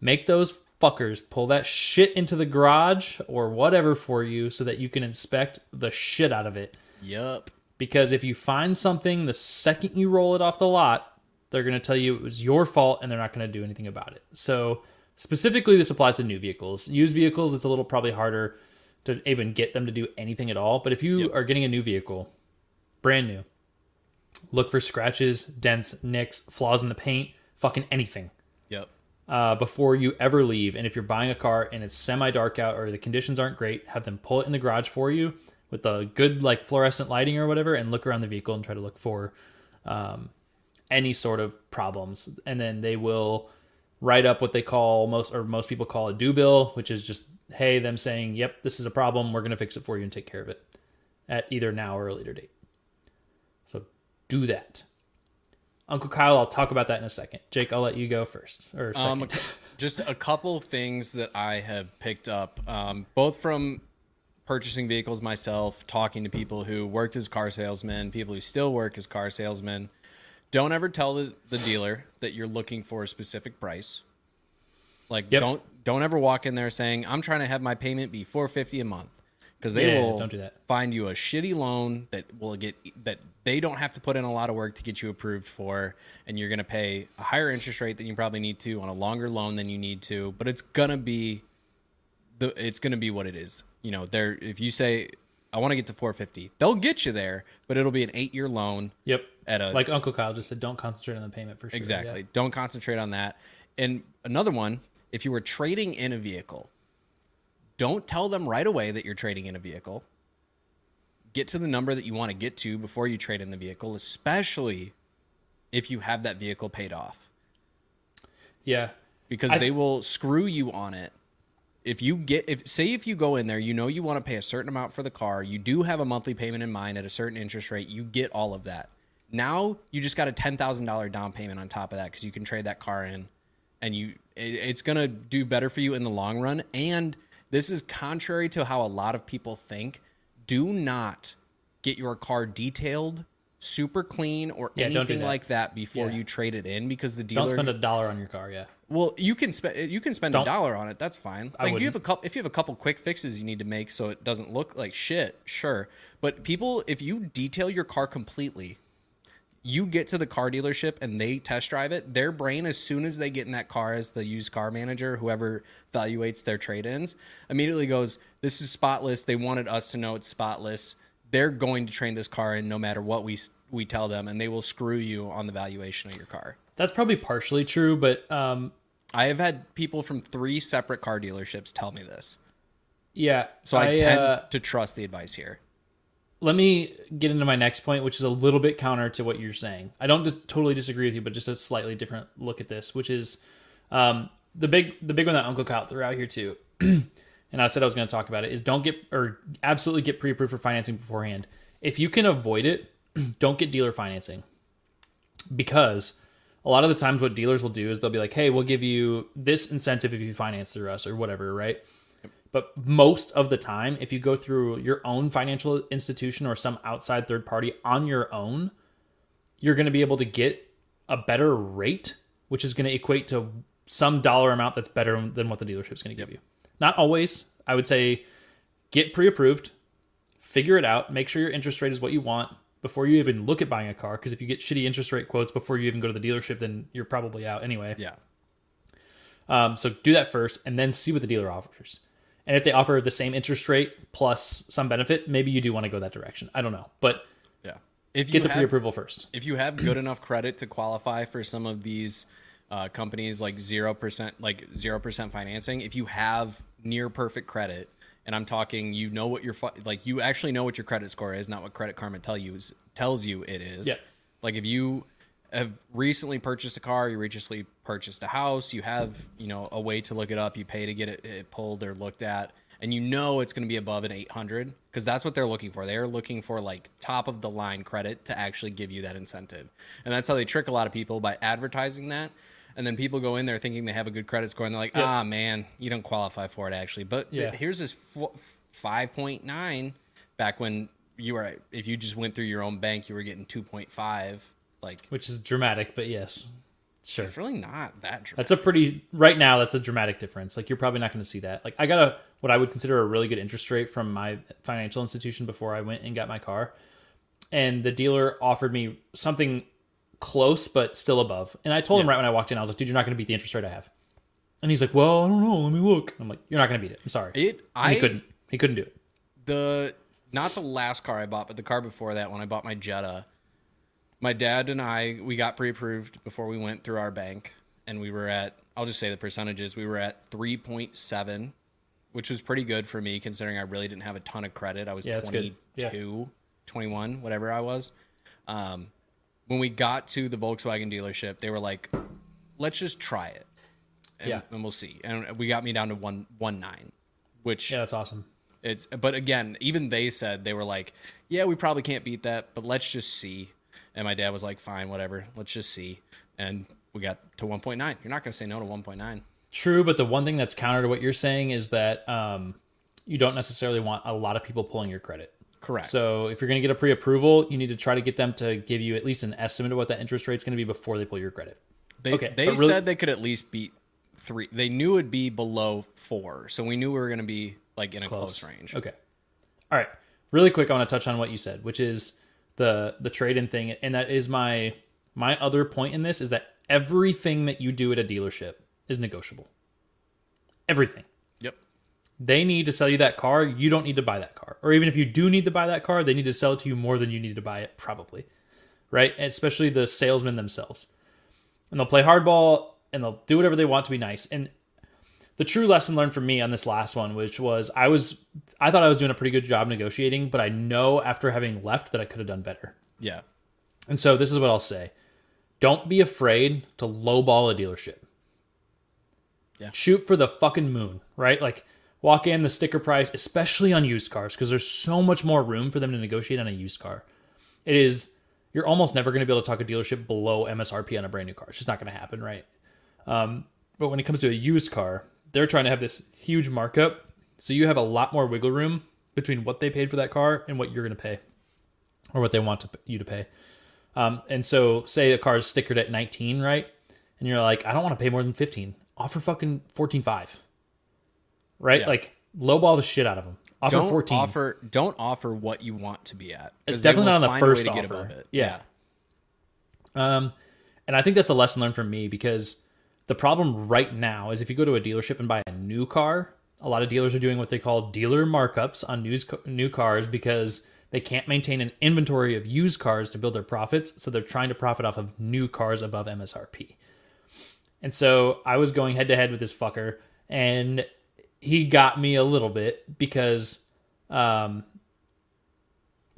make those fuckers pull that shit into the garage or whatever for you so that you can inspect the shit out of it. Yup. Because if you find something the second you roll it off the lot, they're going to tell you it was your fault and they're not going to do anything about it. So, specifically, this applies to new vehicles. Used vehicles, it's a little probably harder to even get them to do anything at all. But if you Yep. are getting a new vehicle, brand new, Look for scratches, dents, nicks, flaws in the paint, fucking anything Yep. uh, before you ever leave. And if you're buying a car and it's semi dark out or the conditions aren't great, have them pull it in the garage for you with a good like fluorescent lighting or whatever, and look around the vehicle and try to look for um, any sort of problems. And then they will write up what they call most or most people call a due bill, which is just hey them saying, "Yep, this is a problem. We're gonna fix it for you and take care of it at either now or a later date." So do that. Uncle Kyle, I'll talk about that in a second. Jake, I'll let you go first. Or second. Um, *laughs* just a couple things that I have picked up, um, both from purchasing vehicles myself, talking to people who worked as car salesmen, people who still work as car salesmen. Don't ever tell the, the dealer that you're looking for a specific price. Like Yep. don't don't ever walk in there saying I'm trying to have my payment be 450 a month because they Yeah, will don't do that. find you a shitty loan that will get that they don't have to put in a lot of work to get you approved for and you're going to pay a higher interest rate than you probably need to on a longer loan than you need to but it's going to be the it's going to be what it is you know there if you say I want to get to 450 they'll get you there but it'll be an 8 year loan Yep. at a Like Uncle Kyle just said, don't concentrate on the payment for sure. Exactly. Yeah. Don't concentrate on that. And another one, if you were trading in a vehicle, don't tell them right away that you're trading in a vehicle. Get to the number that you want to get to before you trade in the vehicle, especially if you have that vehicle paid off, Yeah. because they will screw you on it. If you get, if say if you go in there, you know you want to pay a certain amount for the car, you do have a monthly payment in mind at a certain interest rate, you get all of that. Now you just got a ten thousand dollar down payment on top of that because you can trade that car in, and you it- it's gonna do better for you in the long run. And this is contrary to how a lot of people think. Do not get your car detailed super clean or Yeah, do anything that. like that before Yeah. you trade it in because the dealer Don't spend a dollar on your car. Yeah. Well, you can spend you can spend a dollar on it. That's fine. I Like you have a couple, if you have a couple quick fixes you need to make so it doesn't look like shit, sure. But people, if you detail your car completely, you get to the car dealership and they test drive it. Their brain, as soon as they get in that car as the used car manager, whoever evaluates their trade-ins, immediately goes, "This is spotless." They wanted us to know it's spotless. They're going to train this car in no matter what we we tell them, and they will screw you on the valuation of your car. That's probably partially true, but um, I have had people from three separate car dealerships tell me this. yeah. So I, tend uh, to trust the advice here. let me get into my next point, which is a little bit counter to what you're saying. I don't just totally disagree with you, but just a slightly different look at this, which is um, the big the big one that Uncle Kyle threw out here too. *clears throat* and I said I was going to talk about it is don't get or absolutely get pre-approved for financing beforehand. If you can avoid it, *clears throat* don't get dealer financing because a lot of the times what dealers will do is they'll be like, "Hey, we'll give you this incentive if you finance through us or whatever," right? But most of the time, if you go through your own financial institution or some outside third party on your own, you're going to be able to get a better rate, which is going to equate to some dollar amount that's better than what the dealership is going to give you. Not always. I would say get pre approved, figure it out, make sure your interest rate is what you want before you even look at buying a car. Because if you get shitty interest rate quotes before you even go to the dealership, then you're probably out anyway. Yeah. Um, so do that first and then see what the dealer offers. And if they offer the same interest rate plus some benefit, maybe you do want to go that direction. I don't know. But Yeah. If you get the have, pre approval first. if you have good enough credit to qualify for some of these uh, companies like zero percent, like zero percent financing, if you have near perfect credit, and I'm talking, you know what your like, you actually know what your credit score is, not what Credit Karma tell you is, tells you it is. Yeah. Like if you have recently purchased a car, you recently purchased a house, you have you know a way to look it up, you pay to get it, it pulled or looked at, and you know it's going to be above an 800 because that's what they're looking for. They're looking for like top of the line credit to actually give you that incentive, and that's how they trick a lot of people by advertising that. And then people go in there thinking they have a good credit score, and they're like, Yep. "Ah, man, you don't qualify for it actually." But th- here's this five point nine back when you were if you just went through your own bank, you were getting two point five. Like Which is dramatic, but yes. Sure. it's really not that dramatic. That's a pretty right now. That's a dramatic difference. Like you're probably not going to see that. Like I got a what I would consider a really good interest rate from my financial institution before I went and got my car, and the dealer offered me something close but still above. And I told him right when I walked in, I was like, "Dude, you're not going to beat the interest rate I have." And he's like, "Well, I don't know. Let me look." I'm like, "You're not going to beat it. I'm sorry." It I he couldn't. He couldn't do it. the not the last car I bought, but the car before that when I bought my Jetta. my dad and I we got pre-approved before we went through our bank, and we were at I'll just say the percentages. We were at three point seven, which was pretty good for me considering I really didn't have a ton of credit. I was Yeah, good. 22, Yeah. 21, whatever I was. Um, when we got to the Volkswagen dealership, they were like, "Let's just try it, and, Yeah. and we'll see." And we got me down to one one nine, which Yeah, that's awesome. it's but again, even they said they were like, "Yeah, we probably can't beat that, but let's just see." And my dad was like, "Fine, whatever. Let's just see." And we got to 1.9. You're not going to say no to 1.9. True, but the one thing that's counter to what you're saying is that um, you don't necessarily want a lot of people pulling your credit. Correct. So if you're going to get a pre-approval, you need to try to get them to give you at least an estimate of what that interest rate's going to be before they pull your credit. they okay, they really- said they could at least beat 3. They knew it'd be below 4. So we knew we were going to be like in a close, range. Okay. All right. Really quick, I want to touch on what you said, which is the the trade-in thing, and that is my my other point in this is that everything that you do at a dealership is negotiable. Everything. They need to sell you that car. You don't need to buy that car. Or even if you do need to buy that car, they need to sell it to you more than you need to buy it, probably. Right? And especially the salesmen themselves. And they'll play hardball and they'll do whatever they want to be nice. And the true lesson learned from me on this last one, which was I was I thought I was doing a pretty good job negotiating, but I know after having left that I could have done better. Yeah. And so this is what I'll say. Don't be afraid to lowball a dealership. Yeah. Shoot for the fucking moon, right? Like walk in the sticker price, especially on used cars, because there's so much more room for them to negotiate on a used car. It is you're almost never going to be able to talk a dealership below MSRP on a brand new car. It's just not going to happen, right? Um, but when it comes to a used car, they're trying to have this huge markup, so you have a lot more wiggle room between what they paid for that car and what you're going to pay, or what they want to, you to pay. Um, and so, say a car is stickered at 19, right? And you're like, I don't want to pay more than 15. Offer fucking 14.5, right? Yeah. Like lowball the shit out of them. Offer Don't 14. offer don't offer what you want to be at. It's definitely not on the find a way first offer. it. Yeah. Um, and I think that's a lesson learned from me because the problem right now is if you go to a dealership and buy a new car, a lot of dealers are doing what they call dealer markups on news, new cars because they can't maintain an inventory of used cars to build their profits. So they're trying to profit off of new cars above MSRP. And so I was going head to head with this fucker, and he got me a little bit because um,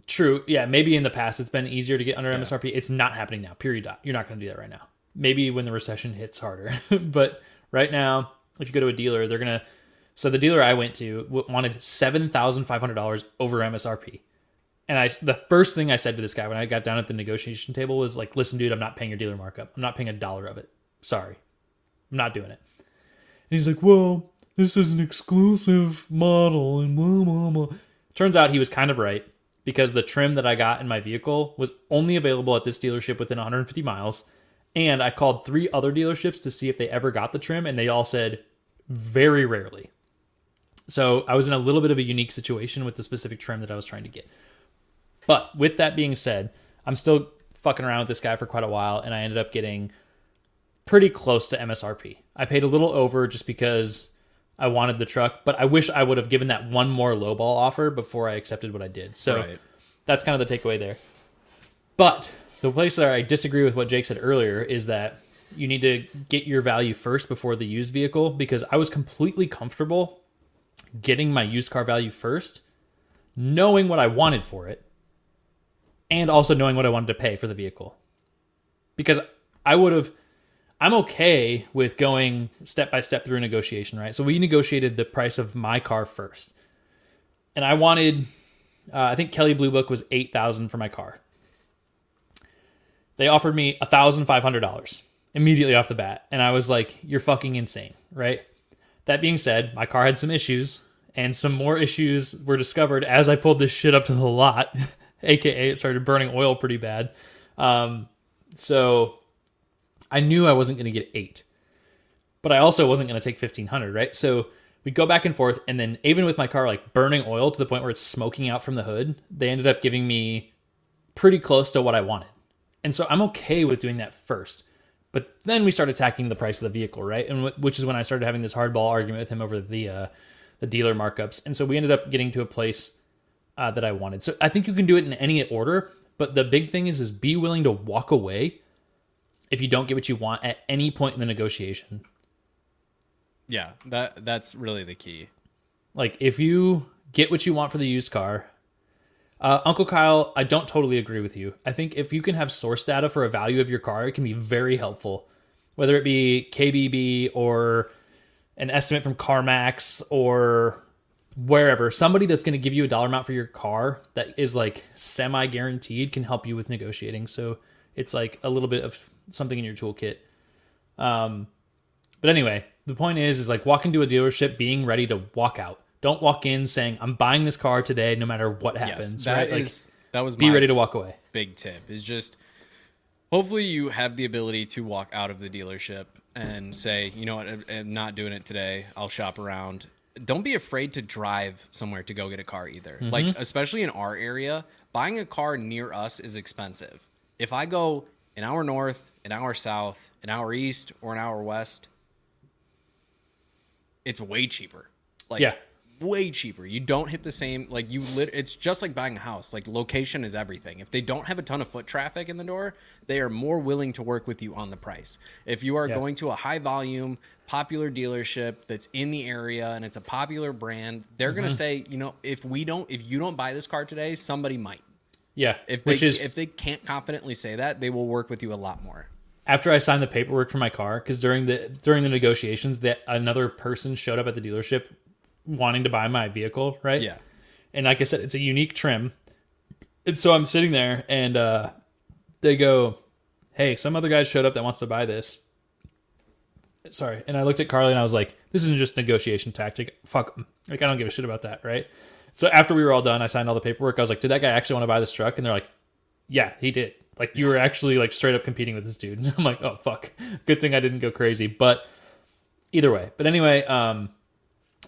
True. Yeah. Maybe in the past it's been easier to get under MSRP. It's not happening now. Period. Dot. You're not going to do that right now. Maybe when the recession hits harder, *laughs* but right now, if you go to a dealer, they're gonna. So the dealer I went to wanted seven thousand five hundred dollars over MSRP, and I the first thing I said to this guy when I got down at the negotiation table was like, "Listen, dude, I'm not paying your dealer markup. I'm not paying a dollar of it. Sorry, I'm not doing it." And he's like, "Well, this is an exclusive model," and blah blah blah. Turns out he was kind of right because the trim that I got in my vehicle was only available at this dealership within 150 miles. And I called three other dealerships to see if they ever got the trim, and they all said very rarely. So I was in a little bit of a unique situation with the specific trim that I was trying to get. But with that being said, I'm still fucking around with this guy for quite a while, and I ended up getting pretty close to MSRP. I paid a little over just because I wanted the truck, but I wish I would have given that one more lowball offer before I accepted what I did. So Right. that's kind of the takeaway there. But the place that I disagree with what Jake said earlier is that you need to get your value first before the used vehicle because I was completely comfortable getting my used car value first, knowing what I wanted for it, and also knowing what I wanted to pay for the vehicle. Because I would have I'm okay with going step by step through a negotiation, right? So we negotiated the price of my car first. And I wanted uh, I think Kelley Blue Book was 8000 for my car. They offered me $1,500 immediately off the bat. And I was like, you're fucking insane, right? That being said, my car had some issues, and some more issues were discovered as I pulled this shit up *laughs* to the lot, aka it started burning oil pretty bad. Um, so I knew I wasn't going to get eight, but I also wasn't going to take fifteen hundred, right? So we go back and forth, and then even with my car like burning oil to the point where it's smoking out from the hood, they ended up giving me pretty close to what I wanted, and so I'm okay with doing that first. But then we start attacking the price of the vehicle, right? And wh- which is when I started having this hardball argument with him over the uh, the dealer markups. And so we ended up getting to a place uh, that I wanted. So I think you can do it in any order, But the big thing is is be willing to walk away if you don't get what you want at any point in the negotiation. Yeah, that that's really the key. Like if you get what you want for the used car, uh, Uncle Kyle, I don't totally agree with you. I think if you can have source data for a value of your car, it can be very helpful. Whether it be KBB or an estimate from CarMax or wherever, somebody that's going to give you a dollar amount for your car that is like semi guaranteed can help you with negotiating. So it's like a little bit of something in your toolkit. Um, but anyway, the point is, is like walk into a dealership being ready to walk out. Don't walk in saying I'm buying this car today, no matter what happens. Yes, that right? Like, is- that was be my ready to walk away. big tip is just hopefully you have the ability to walk out of the dealership and say, you know what, I'm- I'm not doing it today. I'll shop around. Don't be afraid to drive somewhere to go get a car either. Like especially in our area, buying a car near us is expensive. If I go an hour north, an hour south, an hour east, or an hour west, it's way cheaper. Like Yeah. way cheaper. You don't hit the same like you lit it's just like buying a house. Like location is everything. If they don't have a ton of foot traffic in the door, they are more willing to work with you on the price. If you are Yeah. going to a high volume, popular dealership that's in the area and it's a popular brand, they're going Mm-hmm. to say, you know, if we don't if you don't buy this car today, somebody might. Yeah, If they which is if they can't confidently say that, they will work with you a lot more. after I signed the paperwork for my car, because during the during the negotiations, that another person showed up at the dealership wanting to buy my vehicle, right? Yeah. And like I said, it's a unique trim. And so I'm sitting there and uh, they go, Hey, some other guy showed up that wants to buy this. Sorry. And I looked at Carly and I was like, This isn't just negotiation tactic. Fuck 'em. Like, I don't give a shit about that. Right. So after we were all done, I signed all the paperwork. I was like, Did that guy actually want to buy this truck? And they're like, Yeah, he did. Like, you were actually like straight up competing with this dude. And *laughs* I'm like, Oh, fuck. Good thing I didn't go crazy. But either way. But anyway, um,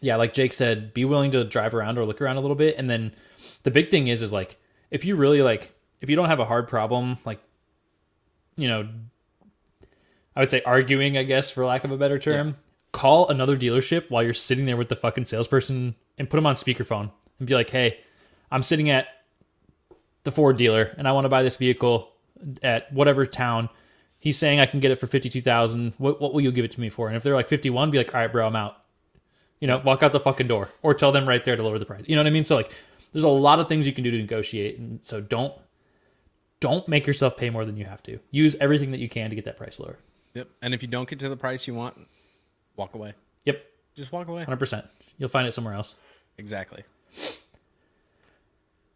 yeah, like Jake said, be willing to drive around or look around a little bit. And then the big thing is, is like, if you really like, if you don't have a hard problem, like, you know, I would say arguing, I guess, for lack of a better term, call another dealership while you're sitting there with the fucking salesperson and put them on speakerphone and be like, hey, I'm sitting at the Ford dealer and I want to buy this vehicle at whatever town. He's saying I can get it for fifty two thousand. What what will you give it to me for? And if they're like fifty one, be like, all right, bro, I'm out. You know, walk out the fucking door, or tell them right there to lower the price. You know what I mean? So like, there's a lot of things you can do to negotiate, and so don't don't make yourself pay more than you have to. Use everything that you can to get that price lower. Yep. And if you don't get to the price you want, walk away. Yep, Just walk away. hundred percent. You'll find it somewhere else. Exactly.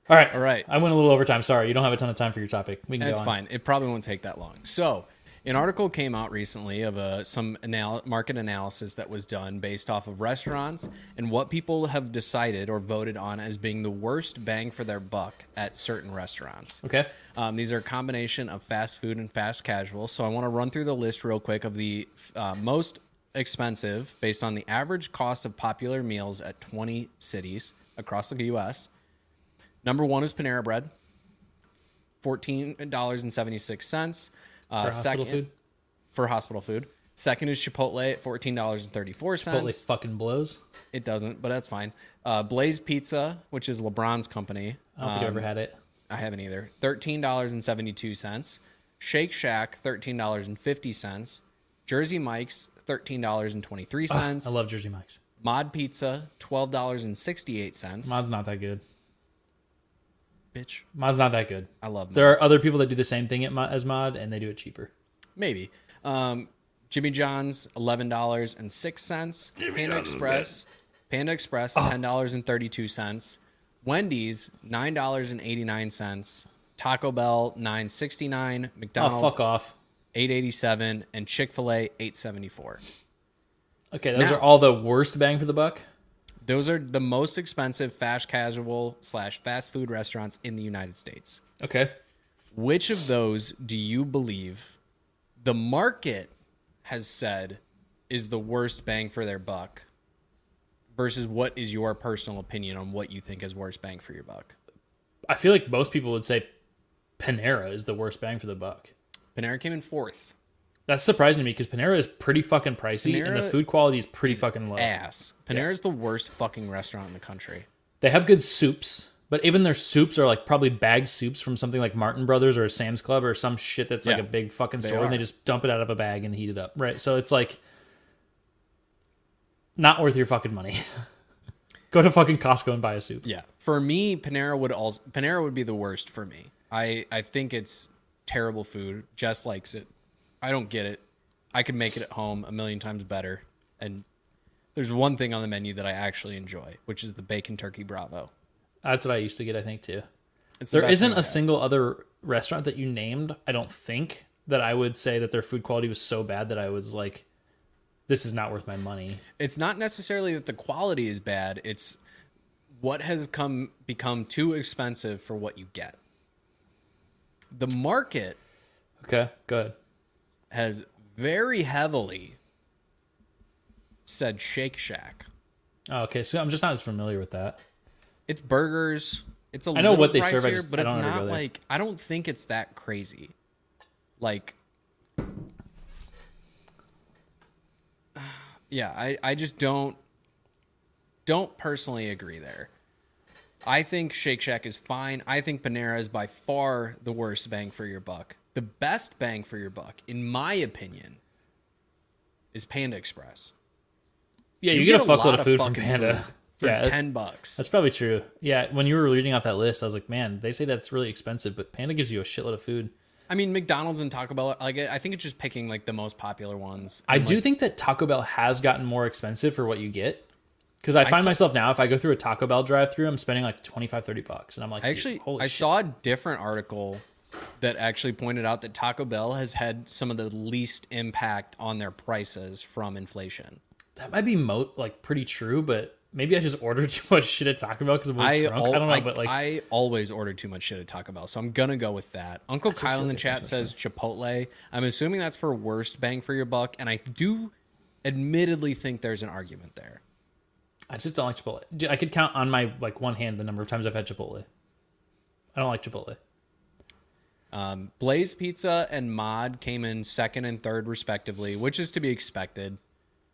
All right, All right. I went a little overtime. Sorry, you don't have a ton of time for your topic. We can That's go on. fine. It probably won't take that long. So, an article came out recently of uh, some anal- market analysis that was done based off of restaurants and what people have decided or voted on as being the worst bang for their buck at certain restaurants. Okay. Um, these are a combination of fast food and fast casual. So I want to run through the list real quick of the uh, most expensive based on the average cost of popular meals at 20 cities across the U.S. Number one is Panera Bread, fourteen dollars and seventy six cents. Uh, For hospital food. for hospital food. Second is Chipotle at fourteen dollars and thirty four cents. Chipotle fucking blows. It doesn't, but that's fine. Uh, Blaze Pizza, which is LeBron's company. I don't think I've ever had it. I haven't either. Thirteen dollars and seventy two cents. Shake Shack, thirteen dollars and fifty cents. Jersey Mike's, thirteen dollars and twenty three cents. I love Jersey Mike's. Mod Pizza, twelve dollars and sixty eight cents. Mod's not that good. Bitch, Mod's not that good. I love. Mod. There are other people that do the same thing at Mod, as Mod, and they do it cheaper. Maybe. Um, Jimmy John's, eleven dollars and six cents. Panda Express, Panda Express, Oh. ten dollars and thirty two cents. Wendy's, nine dollars and eighty nine cents. Taco Bell, nine sixty nine. Oh, McDonald's, fuck off. eight eighty seven, and Chick fil A, eight seventy four. Okay, those Now- are all the worst bang for the buck. Those are the most expensive fast casual slash fast food restaurants in the United States. Okay. Which of those do you believe the market has said is the worst bang for their buck versus what is your personal opinion on what you think is worst bang for your buck? I feel like most people would say Panera is the worst bang for the buck. Panera came in fourth. That's surprising to me because Panera is pretty fucking pricey and the food quality is pretty fucking low. Ass. Panera is the worst fucking restaurant in the country. They have good soups. But even their soups are like probably bagged soups from something like Martin Brothers or Sam's Club or some shit that's like Yeah. a big fucking They store, and are. they just dump it out of a bag and heat it up, right? So it's like not worth your fucking money. *laughs* Go to fucking Costco and buy a soup. Yeah. For me, Panera would also Panera would be the worst for me. I I think it's terrible food. Jess likes it. I don't get it. I could make it at home a million times better. And there's one thing on the menu that I actually enjoy, which is the bacon turkey bravo. That's what I used to get, I think, too. It's the There best isn't thing a I have. single other restaurant that you named, I don't think, that I would say that their food quality was so bad that I was like, this is not worth my money. It's not necessarily that the quality is bad. It's what has come become too expensive for what you get. The market Okay, good. Has very heavily said Shake Shack. Oh, okay, so I'm just not as familiar with that. It's burgers. It's a I know what they serve, I just- but it's not like I don't think it's that crazy. Like, *sighs* yeah, I I just don't don't personally agree there. I think Shake Shack is fine. I think Panera is by far the worst bang for your buck. The best bang for your buck, in my opinion, is Panda Express. Yeah, you, get, a fuckload lot of food from Panda. food *laughs* for yeah, ten bucks. that's probably true. Yeah, when you were reading off that list, I was like, man, they say that's really expensive, but Panda gives you a shitload of food. I mean, McDonald's and Taco Bell. Like, I think it's just picking like the most popular ones. I And, do think that Taco Bell has gotten more expensive for what you get. Because I find saw- myself now, if I go through a Taco Bell drive through, I'm spending like 25, 30 bucks. And I'm like, I actually I shit. saw a different article that actually pointed out that Taco Bell has had some of the least impact on their prices from inflation. that might be mo- like pretty true, but maybe I just ordered *laughs* too much shit at Taco Bell because I'm really I, drunk. al- I don't know, I, but like, I always order too much shit at Taco Bell, so I'm gonna go with that. Uncle Kyle in the chat says Chipotle. I'm assuming that's for worst bang for your buck, and I do admittedly think there's an argument there. I just don't like Chipotle. I could count on my like one hand the number of times I've had Chipotle. I don't like Chipotle. Um, Blaze Pizza and Mod came in second and third respectively, which is to be expected.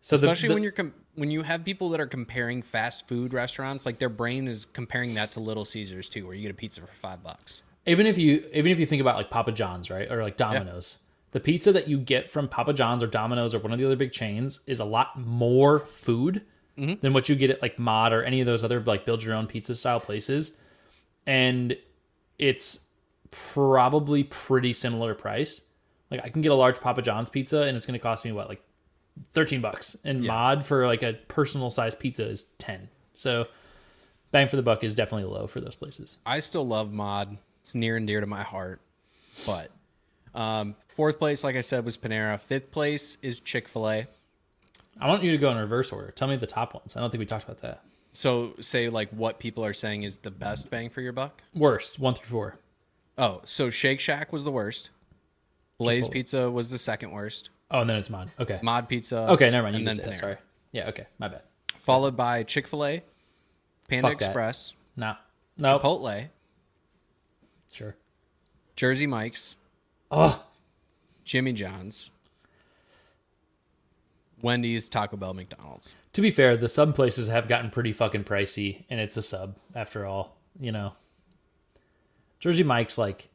So Especially the- when you're com- when you have people that are comparing fast food restaurants, like their brain is comparing that to Little Caesars too, where you get a pizza for five bucks. even if you even if you think about like Papa John's, right, or like Domino's, the pizza that you get from Papa John's or Domino's or one of the other big chains is a lot more food than what you get at like Mod or any of those other like build your own pizza style places, and it's probably pretty similar price. Like I can get a large Papa John's pizza and it's going to cost me what like thirteen bucks, and Mod for like a personal size pizza is ten. So bang for the buck is definitely low for those places. I still love Mod; it's near and dear to my heart. But um, fourth place, like I said, was Panera. Fifth place is Chick Fil A. I want you to go in reverse order. Tell me the top ones. I don't think we talked about that. So say like what people are saying is the best bang for your buck. Worst, one through four. Oh, so Shake Shack was the worst. Blaze Chipotle. Pizza was the second worst. Oh, and then it's Mod. Okay. Mod Pizza. Okay, never mind. You and then. Panera. Sorry. Yeah, okay. My bad. Followed by Chick Fil A, Panda Fuck that. Express, No. No. Chipotle, Sure. Jersey Mike's, Oh, Jimmy John's, Wendy's, Taco Bell, McDonald's. to be fair, the sub places have gotten pretty fucking pricey, and it's a sub after all. You know. Jersey Mike's like.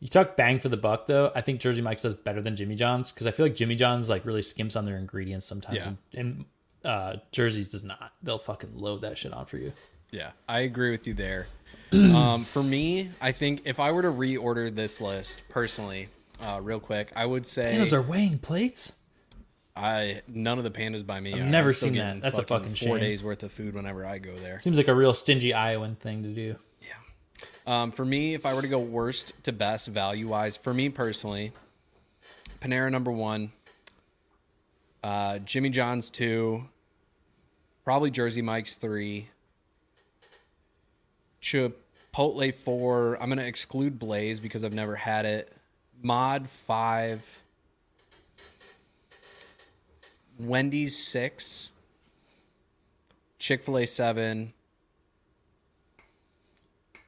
You talk bang for the buck though. I think Jersey Mike's does better than Jimmy John's because I feel like Jimmy John's like really skimps on their ingredients sometimes, Yeah. and, and uh, Jersey's does not. They'll fucking load that shit on for you. Yeah, I agree with you there. *clears throat* um, for me, I think if I were to reorder this list personally, uh, real quick, I would say Pandas are weighing plates. I none of the pandas by me. I've are. never seen that. That's a fucking four shame. days worth of food whenever I go there. Seems like a real stingy Iowan thing to do. Um, for me, if I were to go worst to best value wise, for me personally, Panera number one, uh, Jimmy John's two, probably Jersey Mike's three, Chipotle four. I'm gonna exclude Blaze because I've never had it. Mod five, Wendy's six, Chick Fil A seven.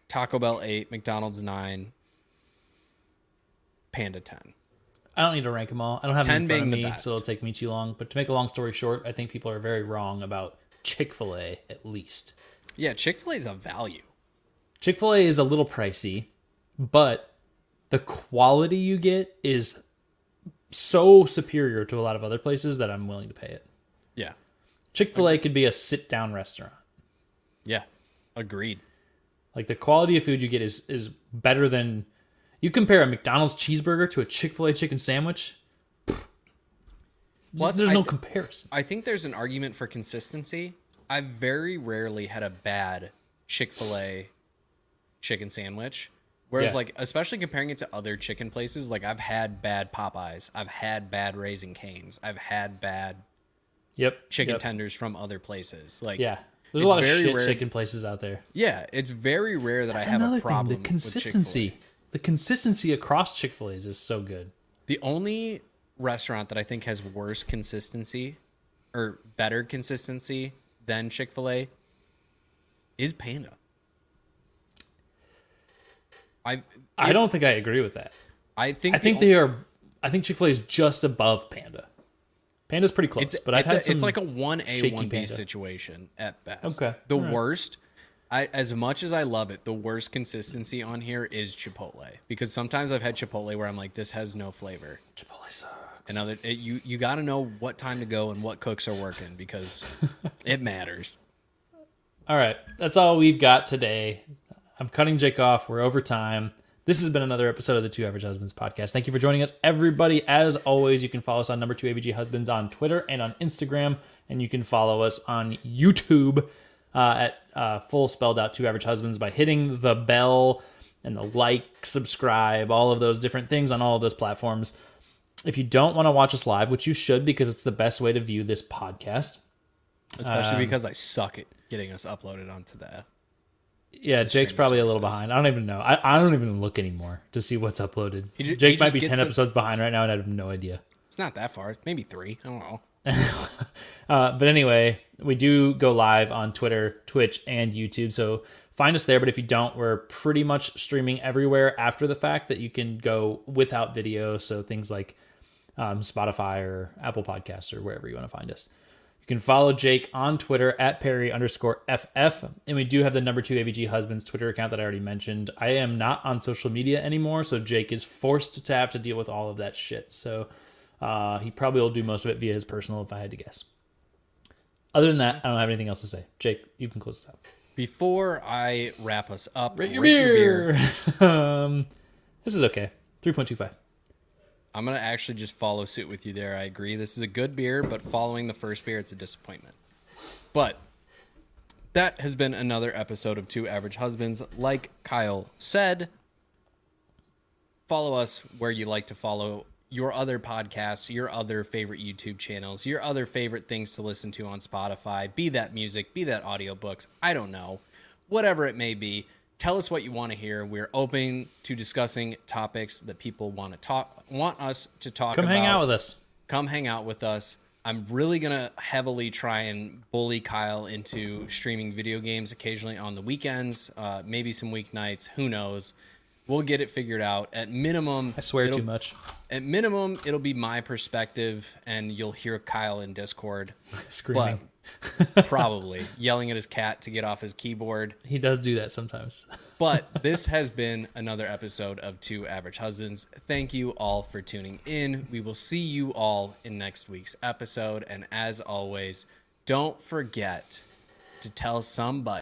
Taco Bell 8, McDonald's 9, Panda 10. I don't need to rank them all. I don't have them 10 in front of me, best. so it'll take me too long. But to make a long story short, I think people are very wrong about Chick Fil A. At least Yeah, Chick fil A is a value. Chick Fil A is a little pricey, but the quality you get is so superior to a lot of other places that I'm willing to pay it. Yeah. Chick Fil A could be a sit down restaurant. Yeah. Agreed. Like the quality of food you get is is better than you compare a McDonald's cheeseburger to a Chick Fil A chicken sandwich. Plus, there's I no th- comparison. I think there's an argument for consistency. I very rarely had a bad Chick fil A chicken sandwich. Whereas, Yeah. like, especially comparing it to other chicken places, like, I've had bad Popeyes, I've had bad Raising Canes, I've had bad Yep. chicken yep. tenders from other places. Like, Yeah. There's It's a lot of shit rare- chicken places out there. yeah, it's very rare that That's I have another a problem thing. The consistency. Chick-fil-A. The consistency across Chick Fil A's is so good. The only restaurant that I think has worse consistency or better consistency than Chick fil A is Panda. I I don't think I agree with that. I think I think on- they are. I think Chick Fil A is just above Panda. Panda's pretty close, it's but I've it's, had a, it's like a one A one B situation at best. Okay, The alright. worst. I, as much as I love it, the worst consistency on here is Chipotle because sometimes I've had Chipotle where I'm like, this has no flavor. Chipotle sucks. And other, it, you you got to know what time to go and what cooks are working because *laughs* it matters. All right, that's all we've got today. I'm cutting Jake off. We're over time. This has been another episode of the Two Average Husbands podcast. Thank you for joining us, everybody. As always, you can follow us on number two AVG Husbands on Twitter and on Instagram, and you can follow us on YouTube uh, at uh, full spelled out Two Average Husbands by hitting the bell and the like, subscribe, all of those different things on all of those platforms. If you don't want to watch us live, which you should because it's the best way to view this podcast, Especially Um, because I suck at getting us uploaded onto the. Yeah, Jake's probably a little behind. I don't even know. I, I don't even look anymore to see what's uploaded. He Jake he might be 10 it- episodes behind right now, and I have no idea. It's not that far. Maybe three. I don't know. *laughs* Uh, but anyway, we do go live on Twitter, Twitch, and YouTube. So find us there. But if you don't, we're pretty much streaming everywhere after the fact that you can go without video. So things like um, Spotify or Apple Podcasts or wherever you want to find us. You can follow Jake on Twitter at Perry underscore FF. And we do have the number two AVG Husbands Twitter account that I already mentioned. I am not on social media anymore. So Jake is forced to have to deal with all of that shit. So uh, he probably will do most of it via his personal if I had to guess. Other than that, I don't have anything else to say. Jake, you can close this out. Before I wrap us up, Rate your rate your beer. *laughs* um, this is okay. 3.25. I'm gonna actually just follow suit with you there. I agree. This is a good beer, but following the first beer, it's a disappointment. But that has been another episode of Two Average Husbands. Like Kyle said, follow us where you like to follow your other podcasts, your other favorite YouTube channels, your other favorite things to listen to on Spotify, be that music, be that audiobooks, I don't know. Whatever it may be, tell us what you want to hear. We're open to discussing topics that people want to talk want us to talk Come about. hang out with us. Come hang out with us. I'm really gonna heavily try and bully Kyle into streaming video games occasionally on the weekends, uh, maybe some weeknights. Who knows? We'll get it figured out. At minimum, I swear too much. At minimum, it'll be my perspective, and you'll hear Kyle in Discord, *laughs* Screaming. Probably *laughs* yelling at his cat to get off his keyboard. He does do that sometimes. *laughs* But this has been another episode of Two Average Husbands. Thank you all for tuning in. We will see you all in next week's episode. And as always, don't forget to tell somebody.